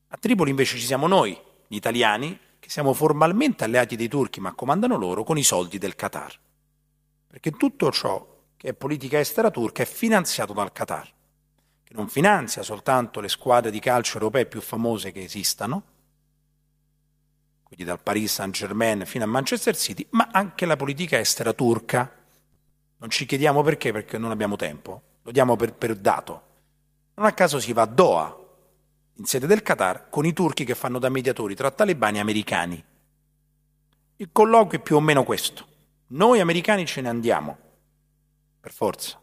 A Tripoli invece ci siamo noi, gli italiani, che siamo formalmente alleati dei turchi, ma comandano loro con i soldi del Qatar. Perché tutto ciò che è politica estera turca è finanziato dal Qatar, che non finanzia soltanto le squadre di calcio europee più famose che esistano, quindi dal Paris Saint-Germain fino a Manchester City, ma anche la politica estera turca, non ci chiediamo perché, perché non abbiamo tempo, lo diamo per, per dato. Non a caso si va a Doha, in sede del Qatar, con i turchi che fanno da mediatori tra talebani e americani. Il colloquio è più o meno questo. Noi americani ce ne andiamo, per forza.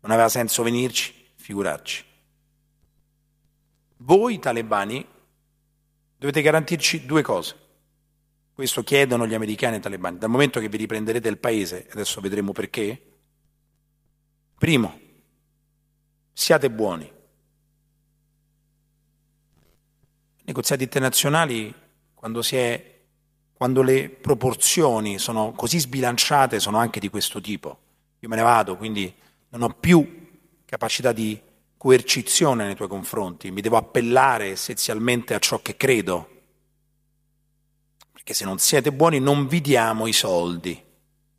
Non aveva senso venirci, figurarci. Voi talebani dovete garantirci due cose. Questo chiedono gli americani e i talebani. Dal momento che vi riprenderete il paese, adesso vedremo perché, primo, siate buoni. Negoziati internazionali quando, è, quando le proporzioni sono così sbilanciate, sono anche di questo tipo. Io me ne vado, quindi non ho più capacità di coercizione nei tuoi confronti, mi devo appellare essenzialmente a ciò che credo. Perché se non siete buoni non vi diamo i soldi.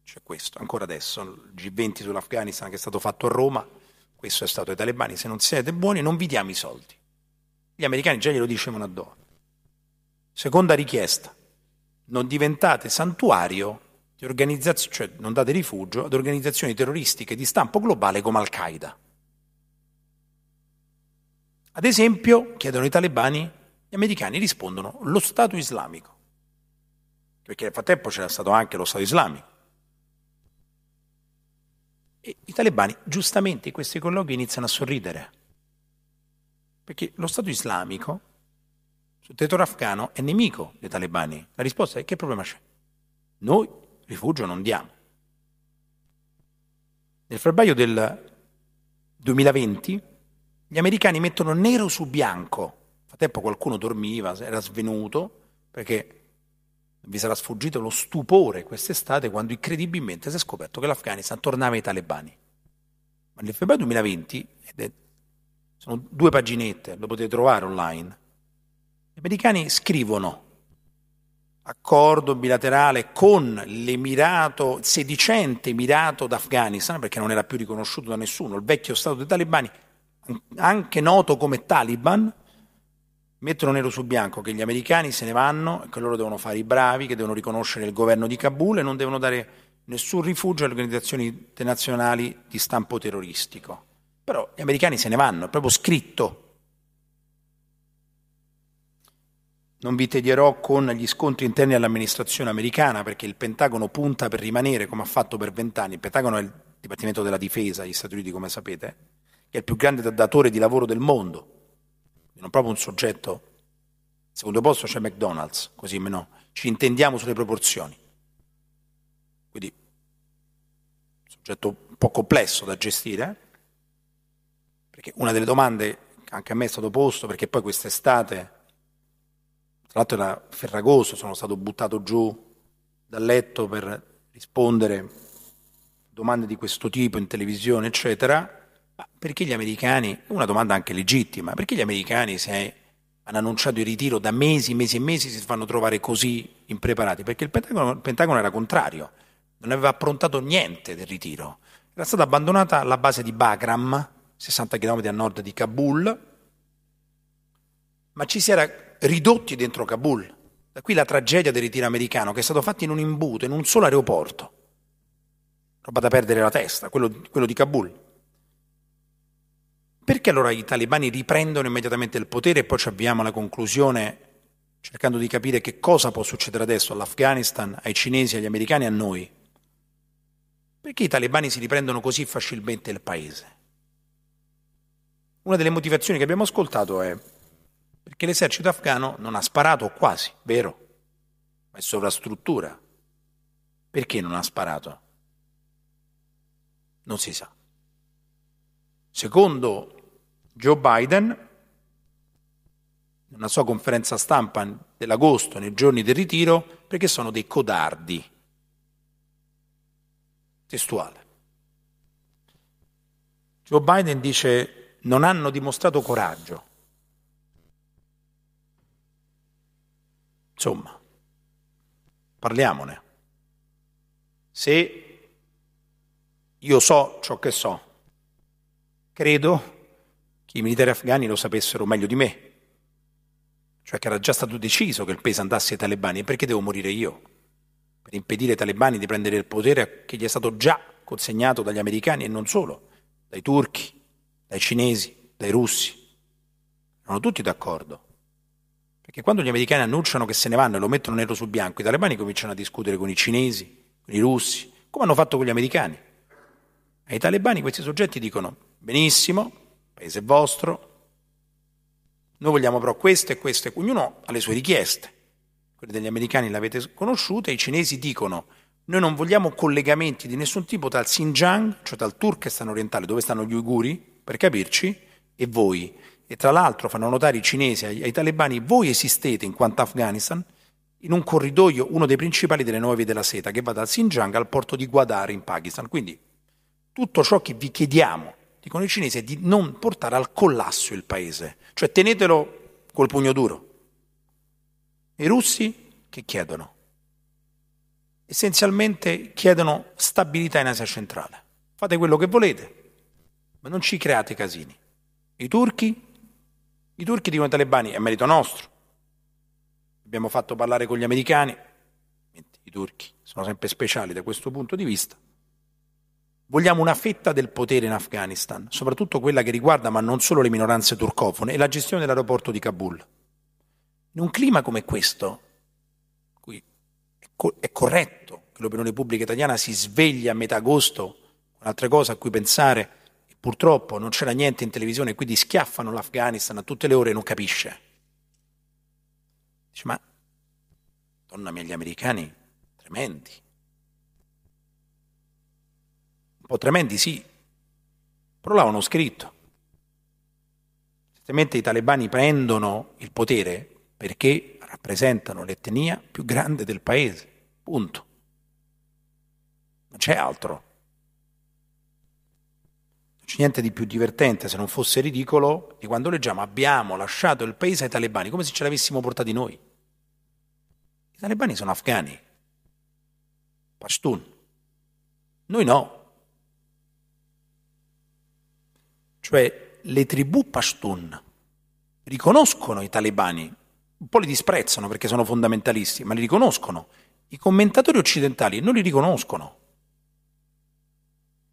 C'è questo, ancora adesso, il G20 sull'Afghanistan che è stato fatto a Roma, questo è stato ai talebani, se non siete buoni non vi diamo i soldi. Gli americani già glielo dicevano a Doha. Seconda richiesta, non diventate santuario di organizzazioni, cioè non date rifugio ad organizzazioni terroristiche di stampo globale come Al-Qaeda. Ad esempio, chiedono i talebani, gli americani rispondono lo Stato islamico, perché nel frattempo c'era stato anche lo Stato islamico. E i talebani, giustamente, in questi colloqui iniziano a sorridere, perché lo Stato islamico sul territorio afghano è nemico dei talebani. La risposta è che problema c'è? Noi rifugio non diamo. Nel febbraio del 2020 gli americani mettono nero su bianco, nel frattempo qualcuno dormiva, era svenuto, perché vi sarà sfuggito lo stupore quest'estate quando incredibilmente si è scoperto che l'Afghanistan tornava ai talebani. Ma nel febbraio 2020, ed è, sono due paginette, lo potete trovare online, gli americani scrivono accordo bilaterale con l'Emirato, sedicente Emirato d'Afghanistan, perché non era più riconosciuto da nessuno, il vecchio Stato dei talebani, anche noto come Taliban, mettono nero su bianco che gli americani se ne vanno che loro devono fare i bravi, che devono riconoscere il governo di Kabul e non devono dare nessun rifugio alle organizzazioni internazionali di stampo terroristico. Però gli americani se ne vanno, è proprio scritto. Non vi tedierò con gli scontri interni all'amministrazione americana perché il Pentagono punta per rimanere come ha fatto per vent'anni. Il Pentagono è il Dipartimento della Difesa degli Stati Uniti, come sapete, che è il più grande datore di lavoro del mondo non proprio un soggetto. Al secondo posto c'è McDonald's, così almeno ci intendiamo sulle proporzioni. Quindi un soggetto un po' complesso da gestire, perché una delle domande che anche a me è stato posto, perché poi quest'estate, tra l'altro era ferragoso, sono stato buttato giù dal letto per rispondere domande di questo tipo in televisione, eccetera, ma perché gli americani, una domanda anche legittima, perché gli americani se hanno annunciato il ritiro da mesi, mesi e mesi si fanno trovare così impreparati? Perché il Pentagono, il Pentagono era contrario, non aveva approntato niente del ritiro. Era stata abbandonata la base di Bagram, 60 km a nord di Kabul, ma ci si era ridotti dentro Kabul. Da qui la tragedia del ritiro americano, che è stato fatto in un imbuto, in un solo aeroporto. Roba da perdere la testa, quello, quello di Kabul. Perché allora i talebani riprendono immediatamente il potere e poi ci avviamo alla conclusione cercando di capire che cosa può succedere adesso all'Afghanistan, ai cinesi, agli americani e a noi? Perché i talebani si riprendono così facilmente il paese? Una delle motivazioni che abbiamo ascoltato è perché l'esercito afghano non ha sparato quasi, vero? Ma è sovrastruttura. Perché non ha sparato? Non si sa. Secondo Joe Biden, una sua conferenza stampa dell'agosto, nei giorni del ritiro, perché sono dei codardi. Testuale. Joe Biden dice non hanno dimostrato coraggio. Insomma, parliamone. Se io so ciò che so, credo i militari afghani lo sapessero meglio di me, cioè che era già stato deciso che il paese andasse ai talebani, e perché devo morire io? Per impedire ai talebani di prendere il potere che gli è stato già consegnato dagli americani e non solo, dai turchi, dai cinesi, dai russi. Erano tutti d'accordo. Perché quando gli americani annunciano che se ne vanno e lo mettono nero su bianco, i talebani cominciano a discutere con i cinesi, con i russi, come hanno fatto con gli americani. Ai talebani questi soggetti dicono, benissimo, paese vostro, noi vogliamo però questo e questo, e ognuno ha le sue richieste. Quelle degli americani le avete conosciute, i cinesi dicono noi non vogliamo collegamenti di nessun tipo il Xinjiang, cioè il Turkestan orientale, dove stanno gli uiguri, per capirci, e voi. E tra l'altro fanno notare i cinesi ai, ai talebani, voi esistete in quanto Afghanistan, in un corridoio, uno dei principali delle nuove vie della seta, che va dal Xinjiang al porto di Gwadar in Pakistan. Quindi tutto ciò che vi chiediamo, dicono i cinesi, è di non portare al collasso il paese, cioè tenetelo col pugno duro. I russi che chiedono? Essenzialmente chiedono stabilità in Asia centrale. Fate quello che volete, ma non ci create casini. I turchi? I turchi dicono ai talebani, è merito nostro. Abbiamo fatto parlare con gli americani, i turchi sono sempre speciali da questo punto di vista. Vogliamo una fetta del potere in Afghanistan, soprattutto quella che riguarda, ma non solo le minoranze turcofone, e la gestione dell'aeroporto di Kabul. In un clima come questo, cui è corretto che l'opinione pubblica italiana si sveglia a metà agosto con altre cose a cui pensare, e purtroppo non c'era niente in televisione, quindi schiaffano l'Afghanistan a tutte le ore e non capisce. Dice, ma, donna mia, gli americani, tremendi. Po' tremendi, sì, però l'avevano scritto. Certamente i talebani prendono il potere perché rappresentano l'etnia più grande del paese, punto. Non c'è altro. Non c'è niente di più divertente, se non fosse ridicolo, di quando leggiamo abbiamo lasciato il paese ai talebani, come se ce l'avessimo portati noi. I talebani sono afghani, Pashtun. Noi no. Cioè le tribù Pashtun riconoscono i talebani un po' li disprezzano perché sono fondamentalisti, ma li riconoscono. I commentatori occidentali non li riconoscono,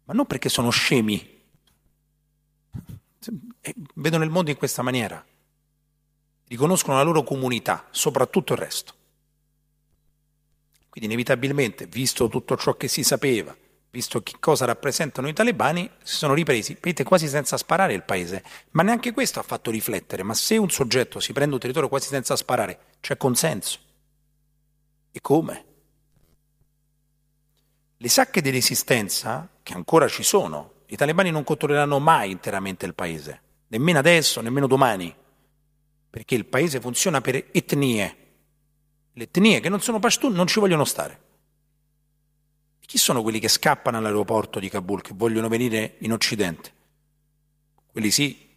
ma non perché sono scemi. Vedono il mondo in questa maniera. Riconoscono la loro comunità, soprattutto il resto. Quindi inevitabilmente, visto tutto ciò che si sapeva, visto che cosa rappresentano i talebani, si sono ripresi, vedete, quasi senza sparare il paese. Ma neanche questo ha fatto riflettere, ma se un soggetto si prende un territorio quasi senza sparare, c'è consenso. E come? Le sacche di resistenza, che ancora ci sono, i talebani non controlleranno mai interamente il paese, nemmeno adesso, nemmeno domani, perché il paese funziona per etnie. Le etnie che non sono pashtun non ci vogliono stare. Chi sono quelli che scappano all'aeroporto di Kabul, che vogliono venire in Occidente? Quelli sì,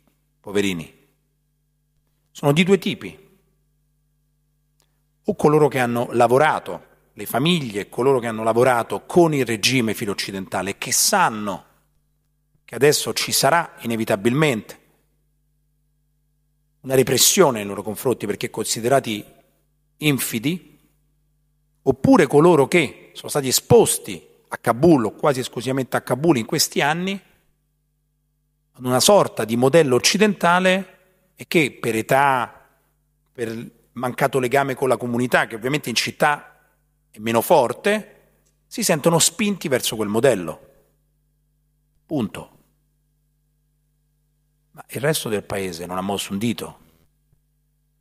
poverini. Sono di due tipi. O coloro che hanno lavorato, le famiglie, coloro che hanno lavorato con il regime filo-occidentale, che sanno che adesso ci sarà inevitabilmente una repressione nei loro confronti perché considerati infidi, oppure coloro che sono stati esposti a Kabul o quasi esclusivamente a Kabul in questi anni ad una sorta di modello occidentale e che per età, per mancato legame con la comunità, che ovviamente in città è meno forte, si sentono spinti verso quel modello. Punto. Ma il resto del paese non ha mosso un dito.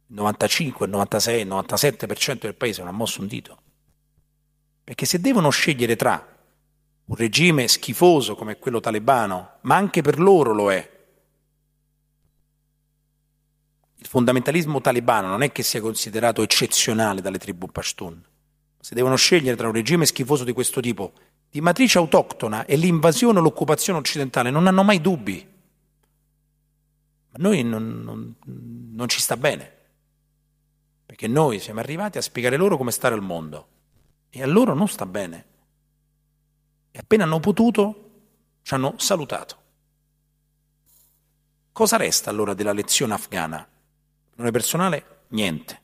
Il 95, il 96, il 97% del paese non ha mosso un dito. Perché se devono scegliere tra un regime schifoso come quello talebano, ma anche per loro lo è, il fondamentalismo talebano non è che sia considerato eccezionale dalle tribù Pashtun. Se devono scegliere tra un regime schifoso di questo tipo, di matrice autoctona e l'invasione o l'occupazione occidentale, non hanno mai dubbi. Ma noi non, non, non ci sta bene, perché noi siamo arrivati a spiegare loro come stare al mondo e a loro non sta bene. E appena hanno potuto, ci hanno salutato. Cosa resta allora della lezione afghana? Per personale, niente.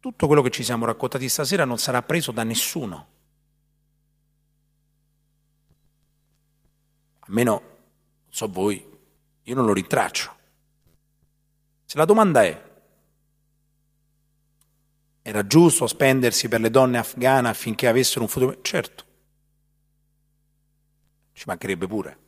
Tutto quello che ci siamo raccontati stasera non sarà preso da nessuno. Almeno, non so voi, io non lo ritraccio. Se la domanda è era giusto spendersi per le donne afghane affinché avessero un futuro? Certo, ci mancherebbe pure.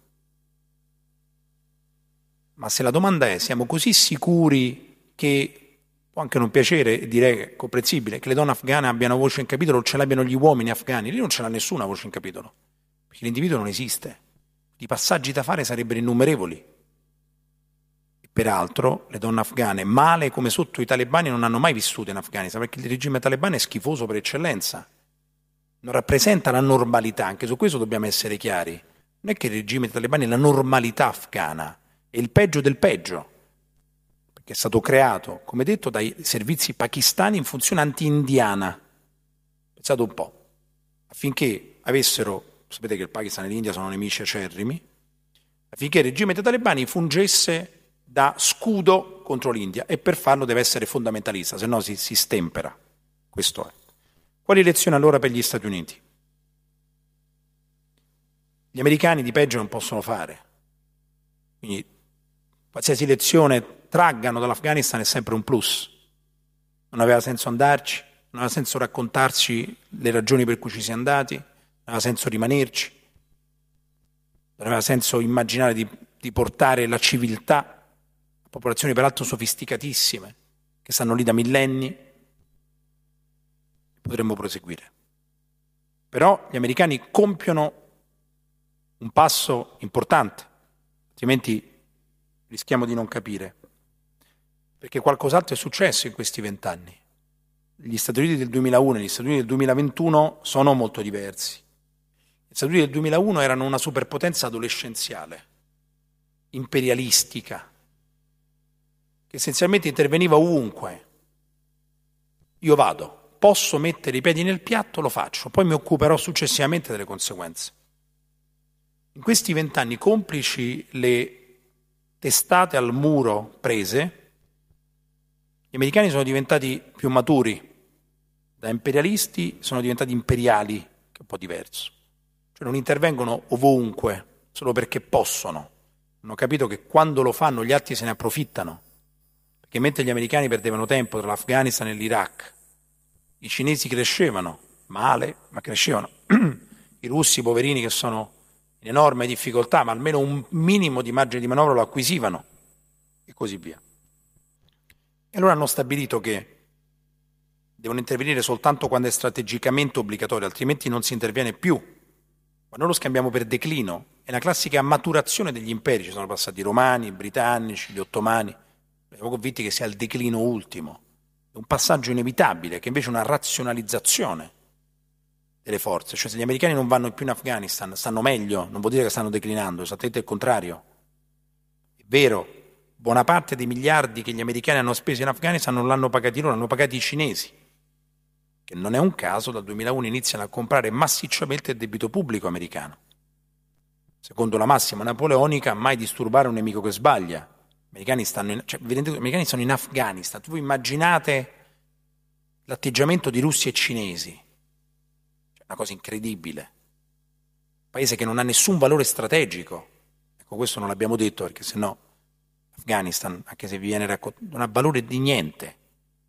Ma se la domanda è, siamo così sicuri che può anche non piacere, direi comprensibile, che le donne afghane abbiano voce in capitolo o ce l'abbiano gli uomini afghani, lì non ce l'ha nessuna voce in capitolo, perché l'individuo non esiste. I passaggi da fare sarebbero innumerevoli. Peraltro le donne afghane, male come sotto i talebani, non hanno mai vissuto in Afghanistan, perché il regime talebano è schifoso per eccellenza, non rappresenta la normalità, anche su questo dobbiamo essere chiari. Non è che il regime talebani è la normalità afghana, è il peggio del peggio, perché è stato creato, come detto, dai servizi pakistani in funzione anti-indiana. Pensate un po', affinché avessero, sapete che il Pakistan e l'India sono nemici acerrimi, affinché il regime dei talebani fungesse da scudo contro l'India e per farlo deve essere fondamentalista, se no si, si stempera. Questo è. Quali lezioni allora per gli Stati Uniti? Gli americani di peggio non possono fare. Quindi qualsiasi lezione traggano dall'Afghanistan è sempre un plus. Non aveva senso andarci, non aveva senso raccontarci le ragioni per cui ci si è andati, non aveva senso rimanerci, non aveva senso immaginare di, di portare la civiltà popolazioni peraltro sofisticatissime, che stanno lì da millenni, potremmo proseguire. Però gli americani compiono un passo importante, altrimenti rischiamo di non capire, perché qualcos'altro è successo in questi vent'anni. Gli Stati Uniti del 2001 e gli Stati Uniti del 2021 sono molto diversi. Gli Stati Uniti del 2001 erano una superpotenza adolescenziale, imperialistica, che essenzialmente interveniva ovunque. Io vado, posso mettere i piedi nel piatto, lo faccio, poi mi occuperò successivamente delle conseguenze. In questi vent'anni, complici le testate al muro prese, gli americani sono diventati più maturi, da imperialisti sono diventati imperiali, che è un po' diverso. Cioè non intervengono ovunque, solo perché possono. Hanno capito che quando lo fanno gli altri se ne approfittano perché mentre gli americani perdevano tempo tra l'Afghanistan e l'Iraq, i cinesi crescevano, male, ma crescevano. [clears throat] I russi, poverini, che sono in enorme difficoltà, ma almeno un minimo di margine di manovra lo acquisivano, e così via. E allora hanno stabilito che devono intervenire soltanto quando è strategicamente obbligatorio, altrimenti non si interviene più. Ma noi lo scambiamo per declino, è la classica maturazione degli imperi, ci sono passati i romani, i britannici, gli ottomani siamo convinti che sia il declino ultimo, un passaggio inevitabile, che invece è una razionalizzazione delle forze, cioè se gli americani non vanno più in Afghanistan, stanno meglio, non vuol dire che stanno declinando, esattamente il contrario. È vero, buona parte dei miliardi che gli americani hanno speso in Afghanistan non l'hanno pagati loro, hanno pagati i cinesi, che non è un caso, dal 2001 iniziano a comprare massicciamente il debito pubblico americano. Secondo la massima napoleonica, mai disturbare un nemico che sbaglia, americani in, cioè, gli americani sono in Afghanistan. Tu immaginate l'atteggiamento di russi e cinesi, cioè, una cosa incredibile. Un paese che non ha nessun valore strategico. Ecco, questo non l'abbiamo detto perché sennò Afghanistan, anche se vi viene raccontato, non ha valore di niente.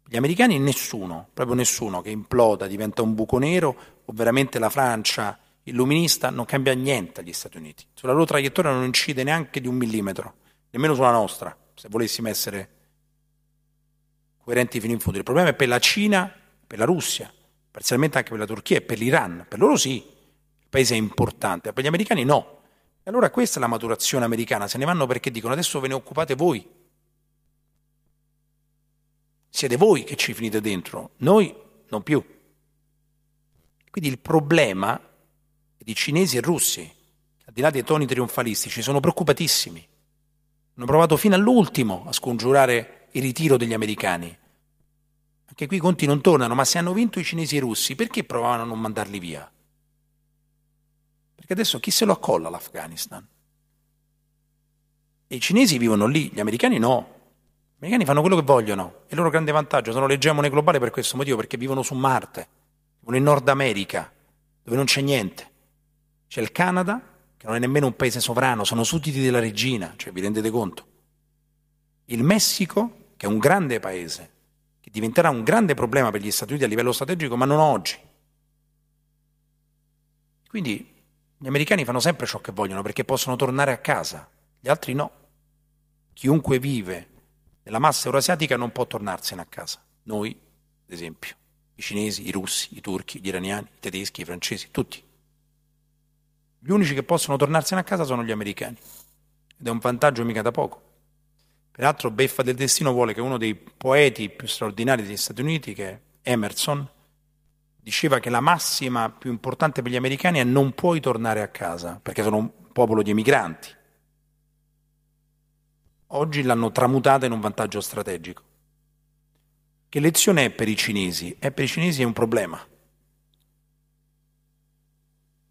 Gli americani nessuno, proprio nessuno che imploda, diventa un buco nero o veramente la Francia illuminista non cambia niente agli Stati Uniti. Sulla loro traiettoria non incide neanche di un millimetro nemmeno sulla nostra, se volessimo essere coerenti fino in fondo. Il problema è per la Cina, per la Russia, parzialmente anche per la Turchia e per l'Iran. Per loro sì, il paese è importante, per gli americani no. E allora questa è la maturazione americana, se ne vanno perché dicono adesso ve ne occupate voi. Siete voi che ci finite dentro, noi non più. Quindi il problema è di cinesi e russi, al di là dei toni trionfalistici sono preoccupatissimi. Hanno provato fino all'ultimo a scongiurare il ritiro degli americani. Anche qui i conti non tornano, ma se hanno vinto i cinesi e i russi, perché provavano a non mandarli via? Perché adesso chi se lo accolla l'Afghanistan? E i cinesi vivono lì, gli americani no. Gli americani fanno quello che vogliono. E il loro grande vantaggio sono l'egemone globale per questo motivo, perché vivono su Marte, vivono in Nord America, dove non c'è niente. C'è il Canada, che non è nemmeno un paese sovrano, sono sudditi della regina, cioè vi rendete conto? Il Messico, che è un grande paese, che diventerà un grande problema per gli Stati Uniti a livello strategico, ma non oggi. Quindi gli americani fanno sempre ciò che vogliono perché possono tornare a casa, gli altri no. Chiunque vive nella massa euroasiatica non può tornarsene a casa. Noi, ad esempio, i cinesi, i russi, i turchi, gli iraniani, i tedeschi, i francesi, tutti. Gli unici che possono tornarsene a casa sono gli americani. Ed è un vantaggio mica da poco. Peraltro Beffa del Destino vuole che uno dei poeti più straordinari degli Stati Uniti, che è Emerson, diceva che la massima più importante per gli americani è non puoi tornare a casa, perché sono un popolo di emigranti. Oggi l'hanno tramutata in un vantaggio strategico. Che lezione è per i cinesi? È per i cinesi è un problema.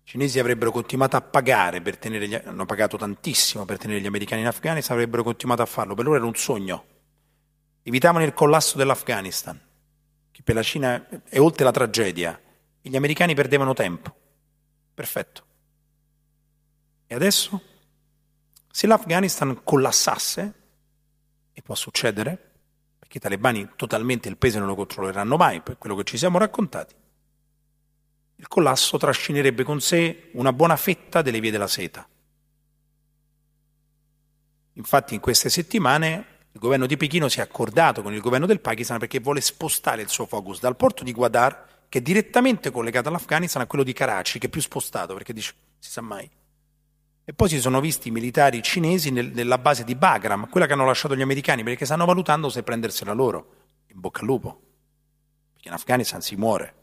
I cinesi avrebbero continuato a pagare per tenere gli, hanno pagato tantissimo per tenere gli americani in Afghanistan, avrebbero continuato a farlo. Per loro era un sogno. Evitavano il collasso dell'Afghanistan, che per la Cina è oltre la tragedia. E gli americani perdevano tempo. Perfetto. E adesso? Se l'Afghanistan collassasse, e può succedere, perché i talebani totalmente il paese non lo controlleranno mai, per quello che ci siamo raccontati, il collasso trascinerebbe con sé una buona fetta delle vie della seta. Infatti in queste settimane il governo di Pechino si è accordato con il governo del Pakistan perché vuole spostare il suo focus dal porto di Gwadar, che è direttamente collegato all'Afghanistan, a quello di Karachi, che è più spostato, perché dice, si sa mai. E poi si sono visti i militari cinesi nel, nella base di Bagram, quella che hanno lasciato gli americani, perché stanno valutando se prendersela loro. In bocca al lupo. Perché in Afghanistan si muore.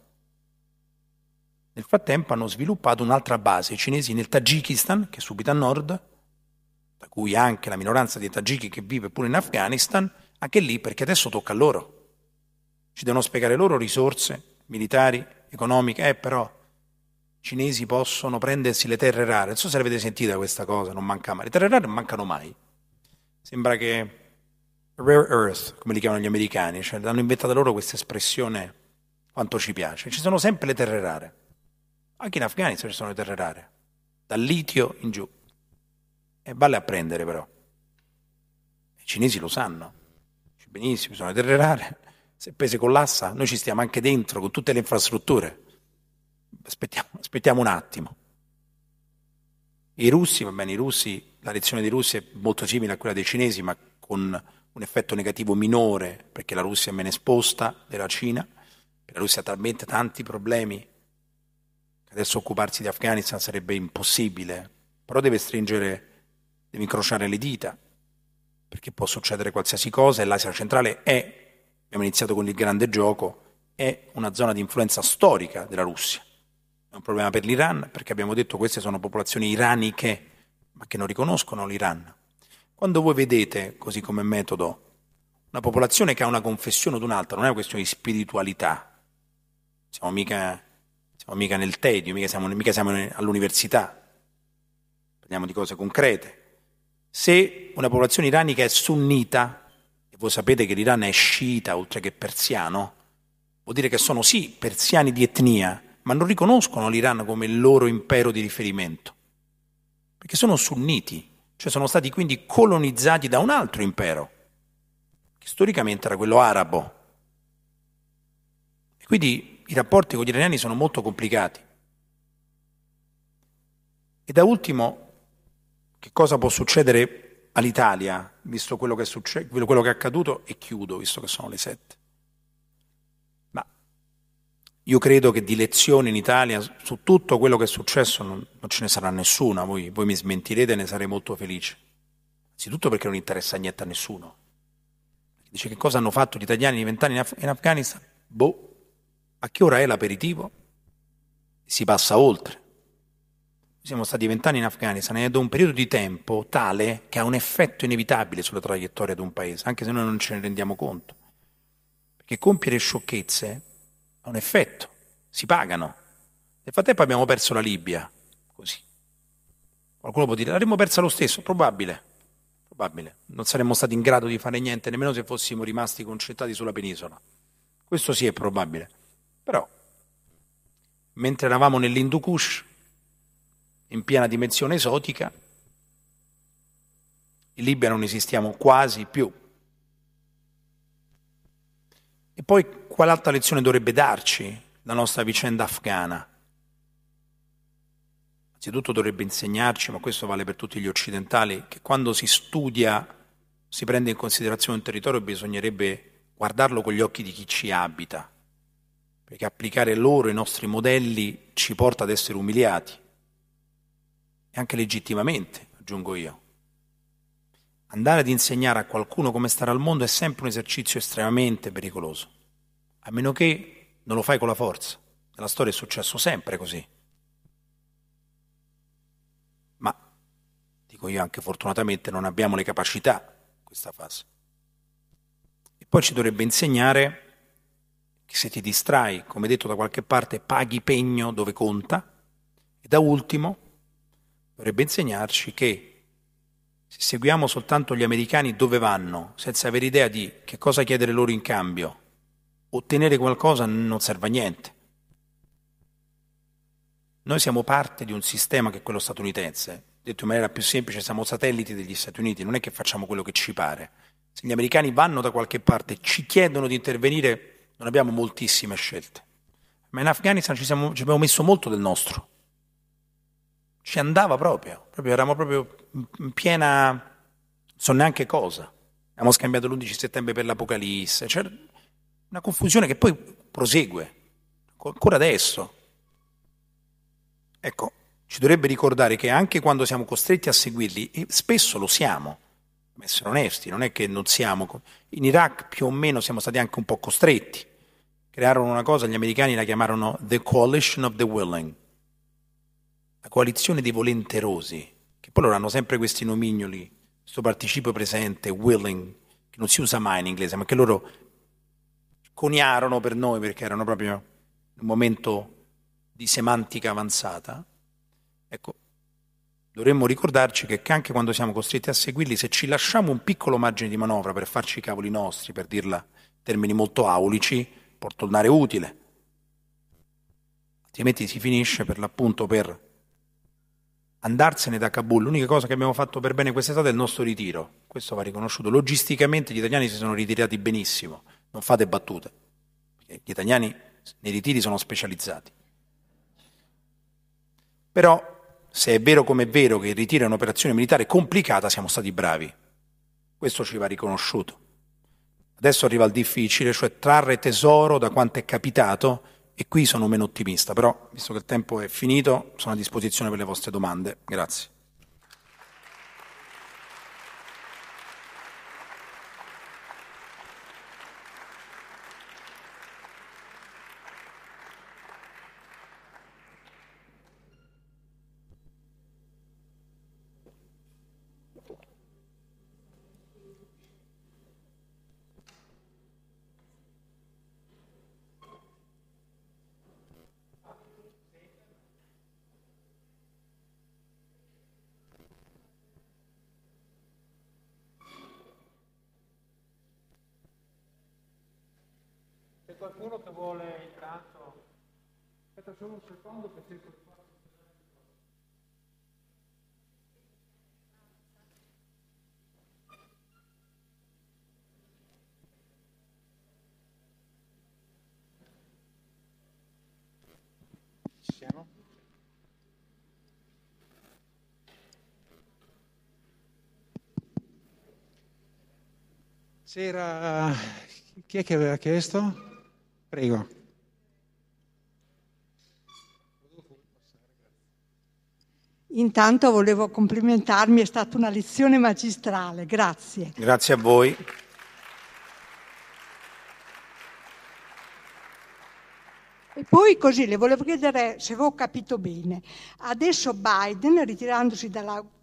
Nel frattempo hanno sviluppato un'altra base, i cinesi nel Tagikistan, che è subito a nord, da cui anche la minoranza dei tagiki che vive pure in Afghanistan, anche lì perché adesso tocca a loro. Ci devono spiegare loro risorse militari, economiche, eh però i cinesi possono prendersi le terre rare. Non so se l'avete sentita questa cosa, non manca mai. Le terre rare non mancano mai. Sembra che rare earth, come li chiamano gli americani, cioè hanno inventato loro questa espressione quanto ci piace. Ci sono sempre le terre rare. Anche in Afghanistan ci sono le terre rare, dal litio in giù. E vale a prendere però. I cinesi lo sanno. Benissimo, sono le terre rare. Se il paese collassa, noi ci stiamo anche dentro con tutte le infrastrutture. Aspettiamo, aspettiamo un attimo. I russi, va bene, i russi, la lezione dei russi è molto simile a quella dei cinesi, ma con un effetto negativo minore, perché la Russia è meno esposta della Cina, la Russia ha talmente tanti problemi Adesso occuparsi di Afghanistan sarebbe impossibile, però deve stringere, deve incrociare le dita, perché può succedere qualsiasi cosa e l'Asia centrale è, abbiamo iniziato con il grande gioco, è una zona di influenza storica della Russia. È un problema per l'Iran, perché abbiamo detto queste sono popolazioni iraniche, ma che non riconoscono l'Iran. Quando voi vedete, così come metodo, una popolazione che ha una confessione o un'altra, non è una questione di spiritualità, siamo mica siamo mica nel tedio, mica siamo, mica siamo all'università, parliamo di cose concrete. Se una popolazione iranica è sunnita, e voi sapete che l'Iran è sciita oltre che persiano, vuol dire che sono sì persiani di etnia, ma non riconoscono l'Iran come il loro impero di riferimento, perché sono sunniti, cioè sono stati quindi colonizzati da un altro impero, che storicamente era quello arabo. E quindi i rapporti con gli iraniani sono molto complicati. E da ultimo, che cosa può succedere all'Italia, visto quello che, è, succe- quello che è accaduto, e chiudo, visto che sono le sette. Ma io credo che di lezioni in Italia su tutto quello che è successo non, non ce ne sarà nessuna, voi, voi mi smentirete e ne sarei molto felice. Anzitutto perché non interessa niente a nessuno. Dice che cosa hanno fatto gli italiani in vent'anni in, Af- in Afghanistan? Boh, a che ora è l'aperitivo? Si passa oltre. Siamo stati vent'anni in Afghanistan ed è un periodo di tempo tale che ha un effetto inevitabile sulla traiettoria di un paese, anche se noi non ce ne rendiamo conto. Perché compiere sciocchezze ha un effetto, si pagano. Nel frattempo abbiamo perso la Libia, così. Qualcuno può dire, l'avremmo persa lo stesso, probabile, probabile. Non saremmo stati in grado di fare niente, nemmeno se fossimo rimasti concentrati sulla penisola. Questo sì è probabile. Però, mentre eravamo nell'Hindu Kush, in piena dimensione esotica, in Libia non esistiamo quasi più. E poi quale altra lezione dovrebbe darci la nostra vicenda afghana? Anzitutto dovrebbe insegnarci, ma questo vale per tutti gli occidentali, che quando si studia, si prende in considerazione un territorio, bisognerebbe guardarlo con gli occhi di chi ci abita, perché applicare loro i nostri modelli ci porta ad essere umiliati, e anche legittimamente, aggiungo io. andare ad insegnare a qualcuno come stare al mondo è sempre un esercizio estremamente pericoloso, a meno che non lo fai con la forza. Nella storia è successo sempre così. Ma, dico io anche fortunatamente, non abbiamo le capacità in questa fase. E poi ci dovrebbe insegnare che se ti distrai, come detto da qualche parte, paghi pegno dove conta. E da ultimo, dovrebbe insegnarci che se seguiamo soltanto gli americani dove vanno, senza avere idea di che cosa chiedere loro in cambio, ottenere qualcosa non serve a niente. Noi siamo parte di un sistema che è quello statunitense. Detto in maniera più semplice, siamo satelliti degli Stati Uniti, non è che facciamo quello che ci pare. Se gli americani vanno da qualche parte, ci chiedono di intervenire, non abbiamo moltissime scelte. Ma in Afghanistan ci, siamo, ci abbiamo messo molto del nostro. Ci andava proprio, proprio eravamo proprio in piena, non so neanche cosa. Abbiamo scambiato l'11 settembre per l'Apocalisse. C'è una confusione che poi prosegue, ancora adesso. Ecco, ci dovrebbe ricordare che anche quando siamo costretti a seguirli, e spesso lo siamo, essere onesti, non è che non siamo. In Iraq più o meno siamo stati anche un po' costretti. Crearono una cosa, gli americani la chiamarono The Coalition of the Willing, la coalizione dei volenterosi, che poi loro hanno sempre questi nomignoli, questo participio presente, willing, che non si usa mai in inglese, ma che loro coniarono per noi perché erano proprio in un momento di semantica avanzata, ecco, dovremmo ricordarci che anche quando siamo costretti a seguirli, se ci lasciamo un piccolo margine di manovra per farci i cavoli nostri, per dirla in termini molto aulici, può tornare utile. Altrimenti si finisce per l'appunto per andarsene da Kabul. L'unica cosa che abbiamo fatto per bene quest'estate è il nostro ritiro. Questo va riconosciuto. Logisticamente gli italiani si sono ritirati benissimo. Non fate battute. Gli italiani nei ritiri sono specializzati. Però, se è vero come è vero che il ritiro è un'operazione militare complicata, siamo stati bravi. Questo ci va riconosciuto. Adesso arriva il difficile, cioè trarre tesoro da quanto è capitato e qui sono meno ottimista, però visto che il tempo è finito sono a disposizione per le vostre domande. Grazie.
Qualcuno che vuole intanto... Aspetta solo un secondo che cerco di fare... Siamo? C'era... Chi è che aveva chiesto? Prego.
Intanto volevo complimentarmi, è stata una lezione magistrale, grazie.
Grazie a voi.
E poi così le volevo chiedere se avevo capito bene. Adesso Biden, ritirandosi dall'Afghanistan,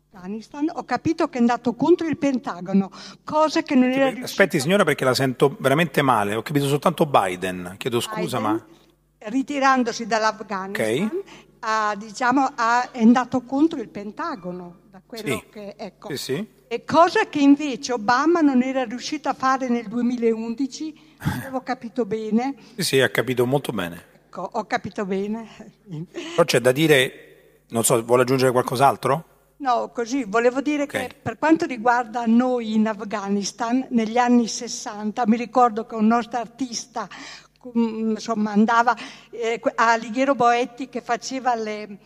ho capito che è andato contro il Pentagono, cosa che non era riuscito...
Aspetti signora perché la sento veramente male, ho capito soltanto Biden, chiedo scusa
Biden,
ma...
Ritirandosi dall'Afghanistan,
Ok.
ha, diciamo, ha- è andato contro il Pentagono, da quello
Sì.
che... Ecco.
Sì, sì.
E cosa che invece Obama non era riuscito a fare nel 2011, avevo capito bene.
Sì, sì, ha capito molto bene.
Ecco, ho capito bene.
Però c'è da dire, non so, vuole aggiungere qualcos'altro?
No, così, volevo dire
Ok.
che per quanto riguarda noi in Afghanistan, negli anni 60, mi ricordo che un nostro artista mm, insomma, andava eh, a Alighiero Boetti che faceva le,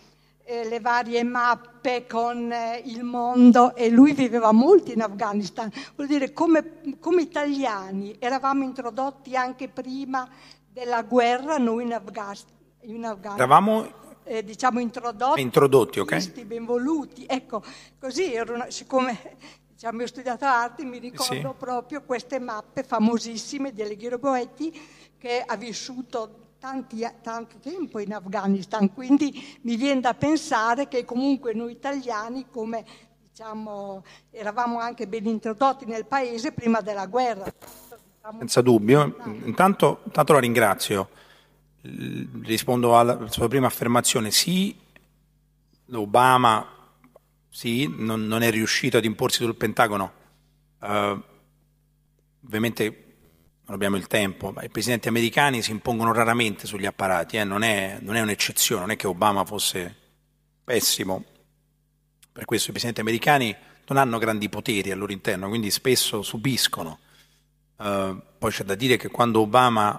eh, le varie mappe con eh, il mondo e lui viveva molto in Afghanistan. Vuol dire, come, come italiani eravamo introdotti anche prima della guerra, noi in, Afgas- in Afghanistan
Eravamo
eh, diciamo introdotti,
Introdotti, ok.
visti, benvoluti, ecco, così erano, siccome diciamo, ho studiato arte, mi ricordo sì. proprio queste mappe famosissime di Alighiero Boetti che ha vissuto tanti, tanto tempo in Afghanistan, quindi mi viene da pensare che comunque noi italiani, come diciamo, eravamo anche ben introdotti nel paese prima della guerra.
Diciamo, Senza dubbio, intanto, intanto la ringrazio. Rispondo alla sua prima affermazione, sì, Obama sì, non, non, è riuscito ad imporsi sul Pentagono. Uh, ovviamente non abbiamo il tempo, ma i presidenti americani si impongono raramente sugli apparati, eh? non, è, non, è, un'eccezione, non è che Obama fosse pessimo. Per questo i presidenti americani non hanno grandi poteri al loro interno, quindi spesso subiscono. Uh, poi c'è da dire che quando Obama,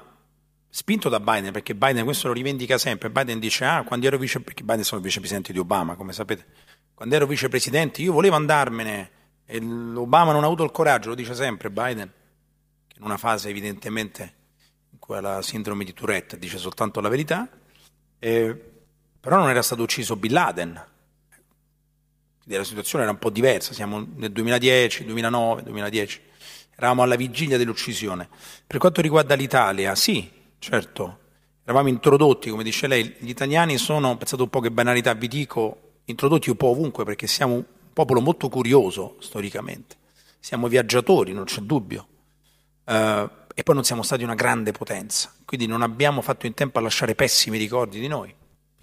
spinto da Biden, perché Biden questo lo rivendica sempre, Biden dice, ah, quando ero vice, perché Biden sono il vicepresidente di Obama, come sapete, quando ero vicepresidente io volevo andarmene e l'Obama non ha avuto il coraggio, lo dice sempre Biden, in una fase evidentemente in cui ha la sindrome di Tourette dice soltanto la verità, eh, però non era stato ucciso Bin Laden, la situazione era un po' diversa, siamo nel 2010, 2009, 2010, eravamo alla vigilia dell'uccisione. Per quanto riguarda l'Italia, sì, certo, eravamo introdotti, come dice lei, gli italiani sono, pensate un po' che banalità vi dico, introdotti un po' ovunque perché siamo un popolo molto curioso storicamente, siamo viaggiatori, non c'è dubbio, uh, e poi non siamo stati una grande potenza, quindi non abbiamo fatto in tempo a lasciare pessimi ricordi di noi,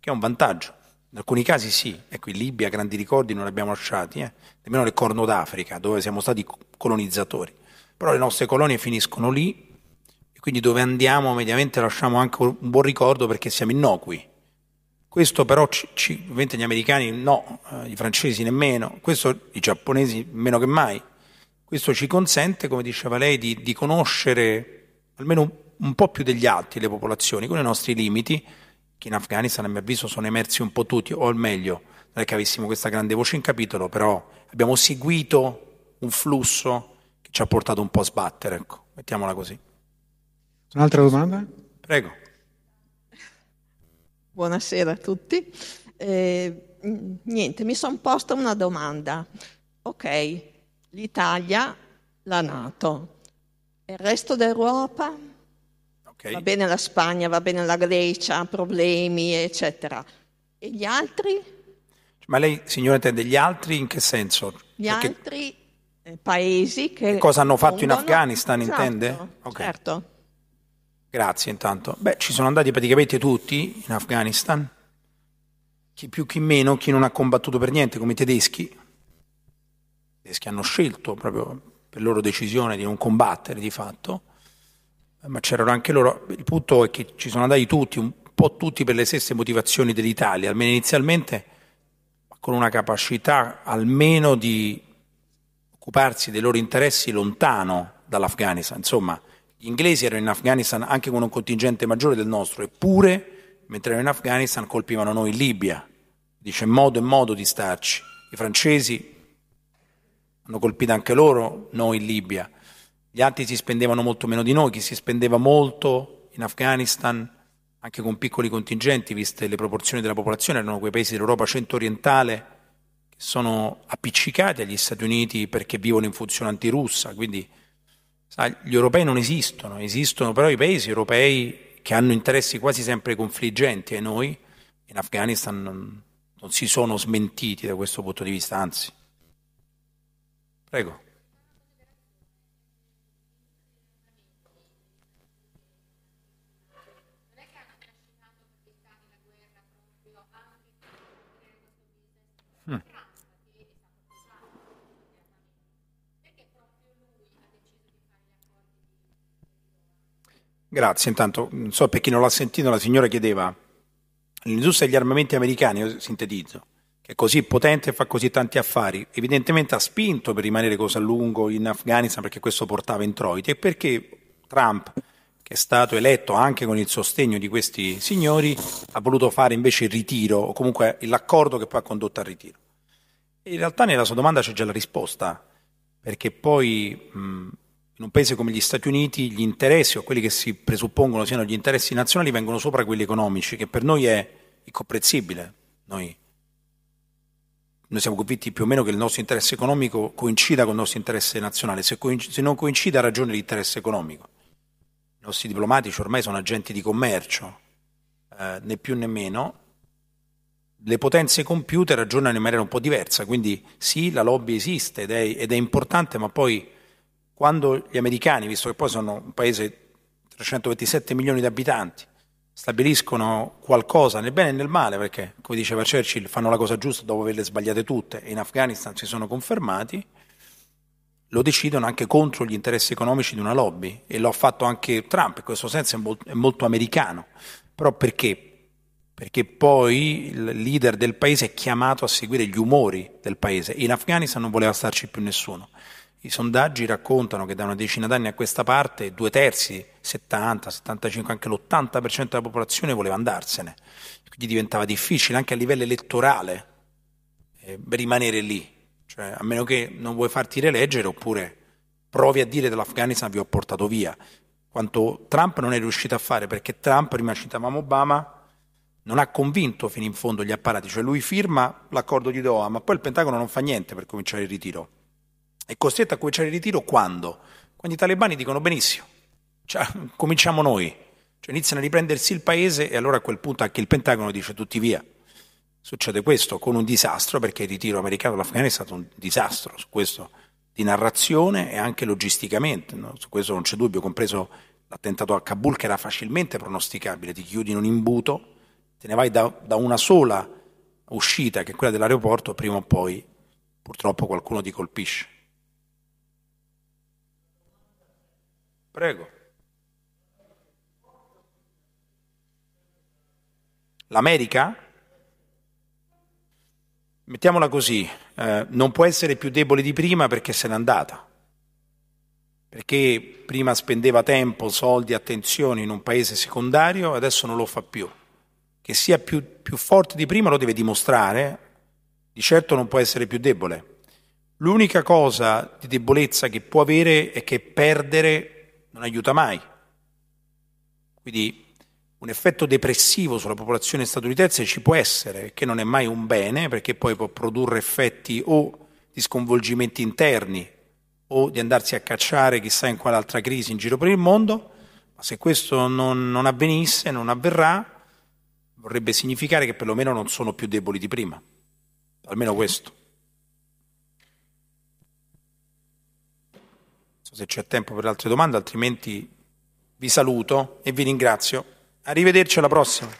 che è un vantaggio. In alcuni casi sì, ecco in Libia grandi ricordi non li abbiamo lasciati, eh? nemmeno nel Corno d'Africa dove siamo stati colonizzatori, però le nostre colonie finiscono lì quindi dove andiamo mediamente lasciamo anche un buon ricordo perché siamo innocui, questo però, ci, ci, ovviamente gli americani no, eh, i francesi nemmeno, questo i giapponesi meno che mai. Questo ci consente, come diceva lei, di, di conoscere almeno un, un, po' più degli altri le popolazioni, con i nostri limiti, che in Afghanistan a mio avviso sono emersi un po' tutti, o al meglio, non è che avessimo questa grande voce in capitolo, però abbiamo seguito un flusso che ci ha portato un po' a sbattere, ecco, mettiamola così.
Un'altra domanda?
Prego.
Buonasera a tutti. Eh, niente, mi sono posta una domanda. Ok, l'Italia, la Nato, il resto d'Europa, okay. va bene la Spagna, va bene la Grecia, problemi, eccetera. E gli altri?
Ma lei, signora, intende gli altri in che senso?
Gli Perché... altri eh, paesi che...
che cosa hanno fatto pongono... in Afghanistan,
esatto,
intende?
Okay. Certo.
Grazie intanto. Beh, ci sono andati praticamente tutti in Afghanistan, chi più chi meno, chi non ha combattuto per niente, come i tedeschi. I tedeschi hanno scelto proprio per loro decisione di non combattere di fatto, ma c'erano anche loro. Il punto è che ci sono andati tutti, un po' tutti per le stesse motivazioni dell'Italia, almeno inizialmente, con una capacità almeno di occuparsi dei loro interessi lontano dall'Afghanistan. Insomma, gli inglesi erano in Afghanistan anche con un contingente maggiore del nostro, eppure, mentre erano in Afghanistan, colpivano noi in Libia. Dice modo e modo di starci. I francesi hanno colpito anche loro noi in Libia. Gli altri si spendevano molto meno di noi, chi si spendeva molto in Afghanistan, anche con piccoli contingenti, viste le proporzioni della popolazione, erano quei paesi dell'Europa centro-orientale che sono appiccicati agli Stati Uniti perché vivono in funzione antirussa, quindi gli europei non esistono, esistono però i paesi europei che hanno interessi quasi sempre confliggenti e noi in Afghanistan non, non si sono smentiti da questo punto di vista, anzi. Prego. Grazie, intanto non so per chi non l'ha sentito, la signora chiedeva l'industria degli armamenti americani, io sintetizzo, che è così potente e fa così tanti affari, evidentemente ha spinto per rimanere così a lungo in Afghanistan perché questo portava introiti e perché Trump, che è stato eletto anche con il sostegno di questi signori, ha voluto fare invece il ritiro o comunque l'accordo che poi ha condotto al ritiro. In realtà nella sua domanda c'è già la risposta, perché poi mh, in un paese come gli Stati Uniti gli interessi o quelli che si presuppongono siano gli interessi nazionali vengono sopra quelli economici, che per noi è incomprensibile. Noi noi siamo convinti più o meno che il nostro interesse economico coincida con il nostro interesse nazionale, se, coincide, se non coincide ha ragione l'interesse economico. I nostri diplomatici ormai sono agenti di commercio, eh, né più né meno, le potenze compiute ragionano in maniera un po' diversa, quindi sì, la lobby esiste ed è, ed è importante, ma poi quando gli americani, visto che poi sono un paese di 327 milioni di abitanti, stabiliscono qualcosa nel bene e nel male, perché come diceva Churchill fanno la cosa giusta dopo averle sbagliate tutte e in Afghanistan si sono confermati, lo decidono anche contro gli interessi economici di una lobby e lo ha fatto anche Trump, in questo senso è molto americano. Però perché? Perché poi il leader del paese è chiamato a seguire gli umori del paese. In Afghanistan non voleva starci più nessuno. I sondaggi raccontano che da una decina d'anni a questa parte due terzi, 70, 75, anche l'80% della popolazione voleva andarsene. Quindi diventava difficile anche a livello elettorale eh, rimanere lì. Cioè, a meno che non vuoi farti rieleggere oppure provi a dire dell'Afghanistan vi ho portato via. Quanto Trump non è riuscito a fare, perché Trump, prima citavamo Obama, non ha convinto fino in fondo gli apparati, cioè lui firma l'accordo di Doha, ma poi il Pentagono non fa niente per cominciare il ritiro è costretto a cominciare il ritiro quando? Quando i talebani dicono benissimo, cioè, cominciamo noi, cioè, iniziano a riprendersi il paese e allora a quel punto anche il Pentagono dice tutti via. Succede questo con un disastro perché il ritiro americano dall'Afghanistan è stato un disastro su questo di narrazione e anche logisticamente, no? su questo non c'è dubbio, compreso l'attentato a Kabul che era facilmente pronosticabile, ti chiudi in un imbuto, te ne vai da, da una sola uscita che è quella dell'aeroporto, prima o poi purtroppo qualcuno ti colpisce. Prego. L'America? Mettiamola così, eh, non può essere più debole di prima perché se n'è andata. Perché prima spendeva tempo, soldi, attenzioni in un paese secondario, adesso non lo fa più. Che sia più, più forte di prima lo deve dimostrare, di certo non può essere più debole. L'unica cosa di debolezza che può avere è che perdere non aiuta mai. Quindi un effetto depressivo sulla popolazione statunitense ci può essere, che non è mai un bene, perché poi può produrre effetti o di sconvolgimenti interni o di andarsi a cacciare chissà in quale altra crisi in giro per il mondo, ma se questo non, non avvenisse, non avverrà, vorrebbe significare che perlomeno non sono più deboli di prima. Almeno questo. Se c'è tempo per altre domande, altrimenti vi saluto e vi ringrazio. Arrivederci alla prossima.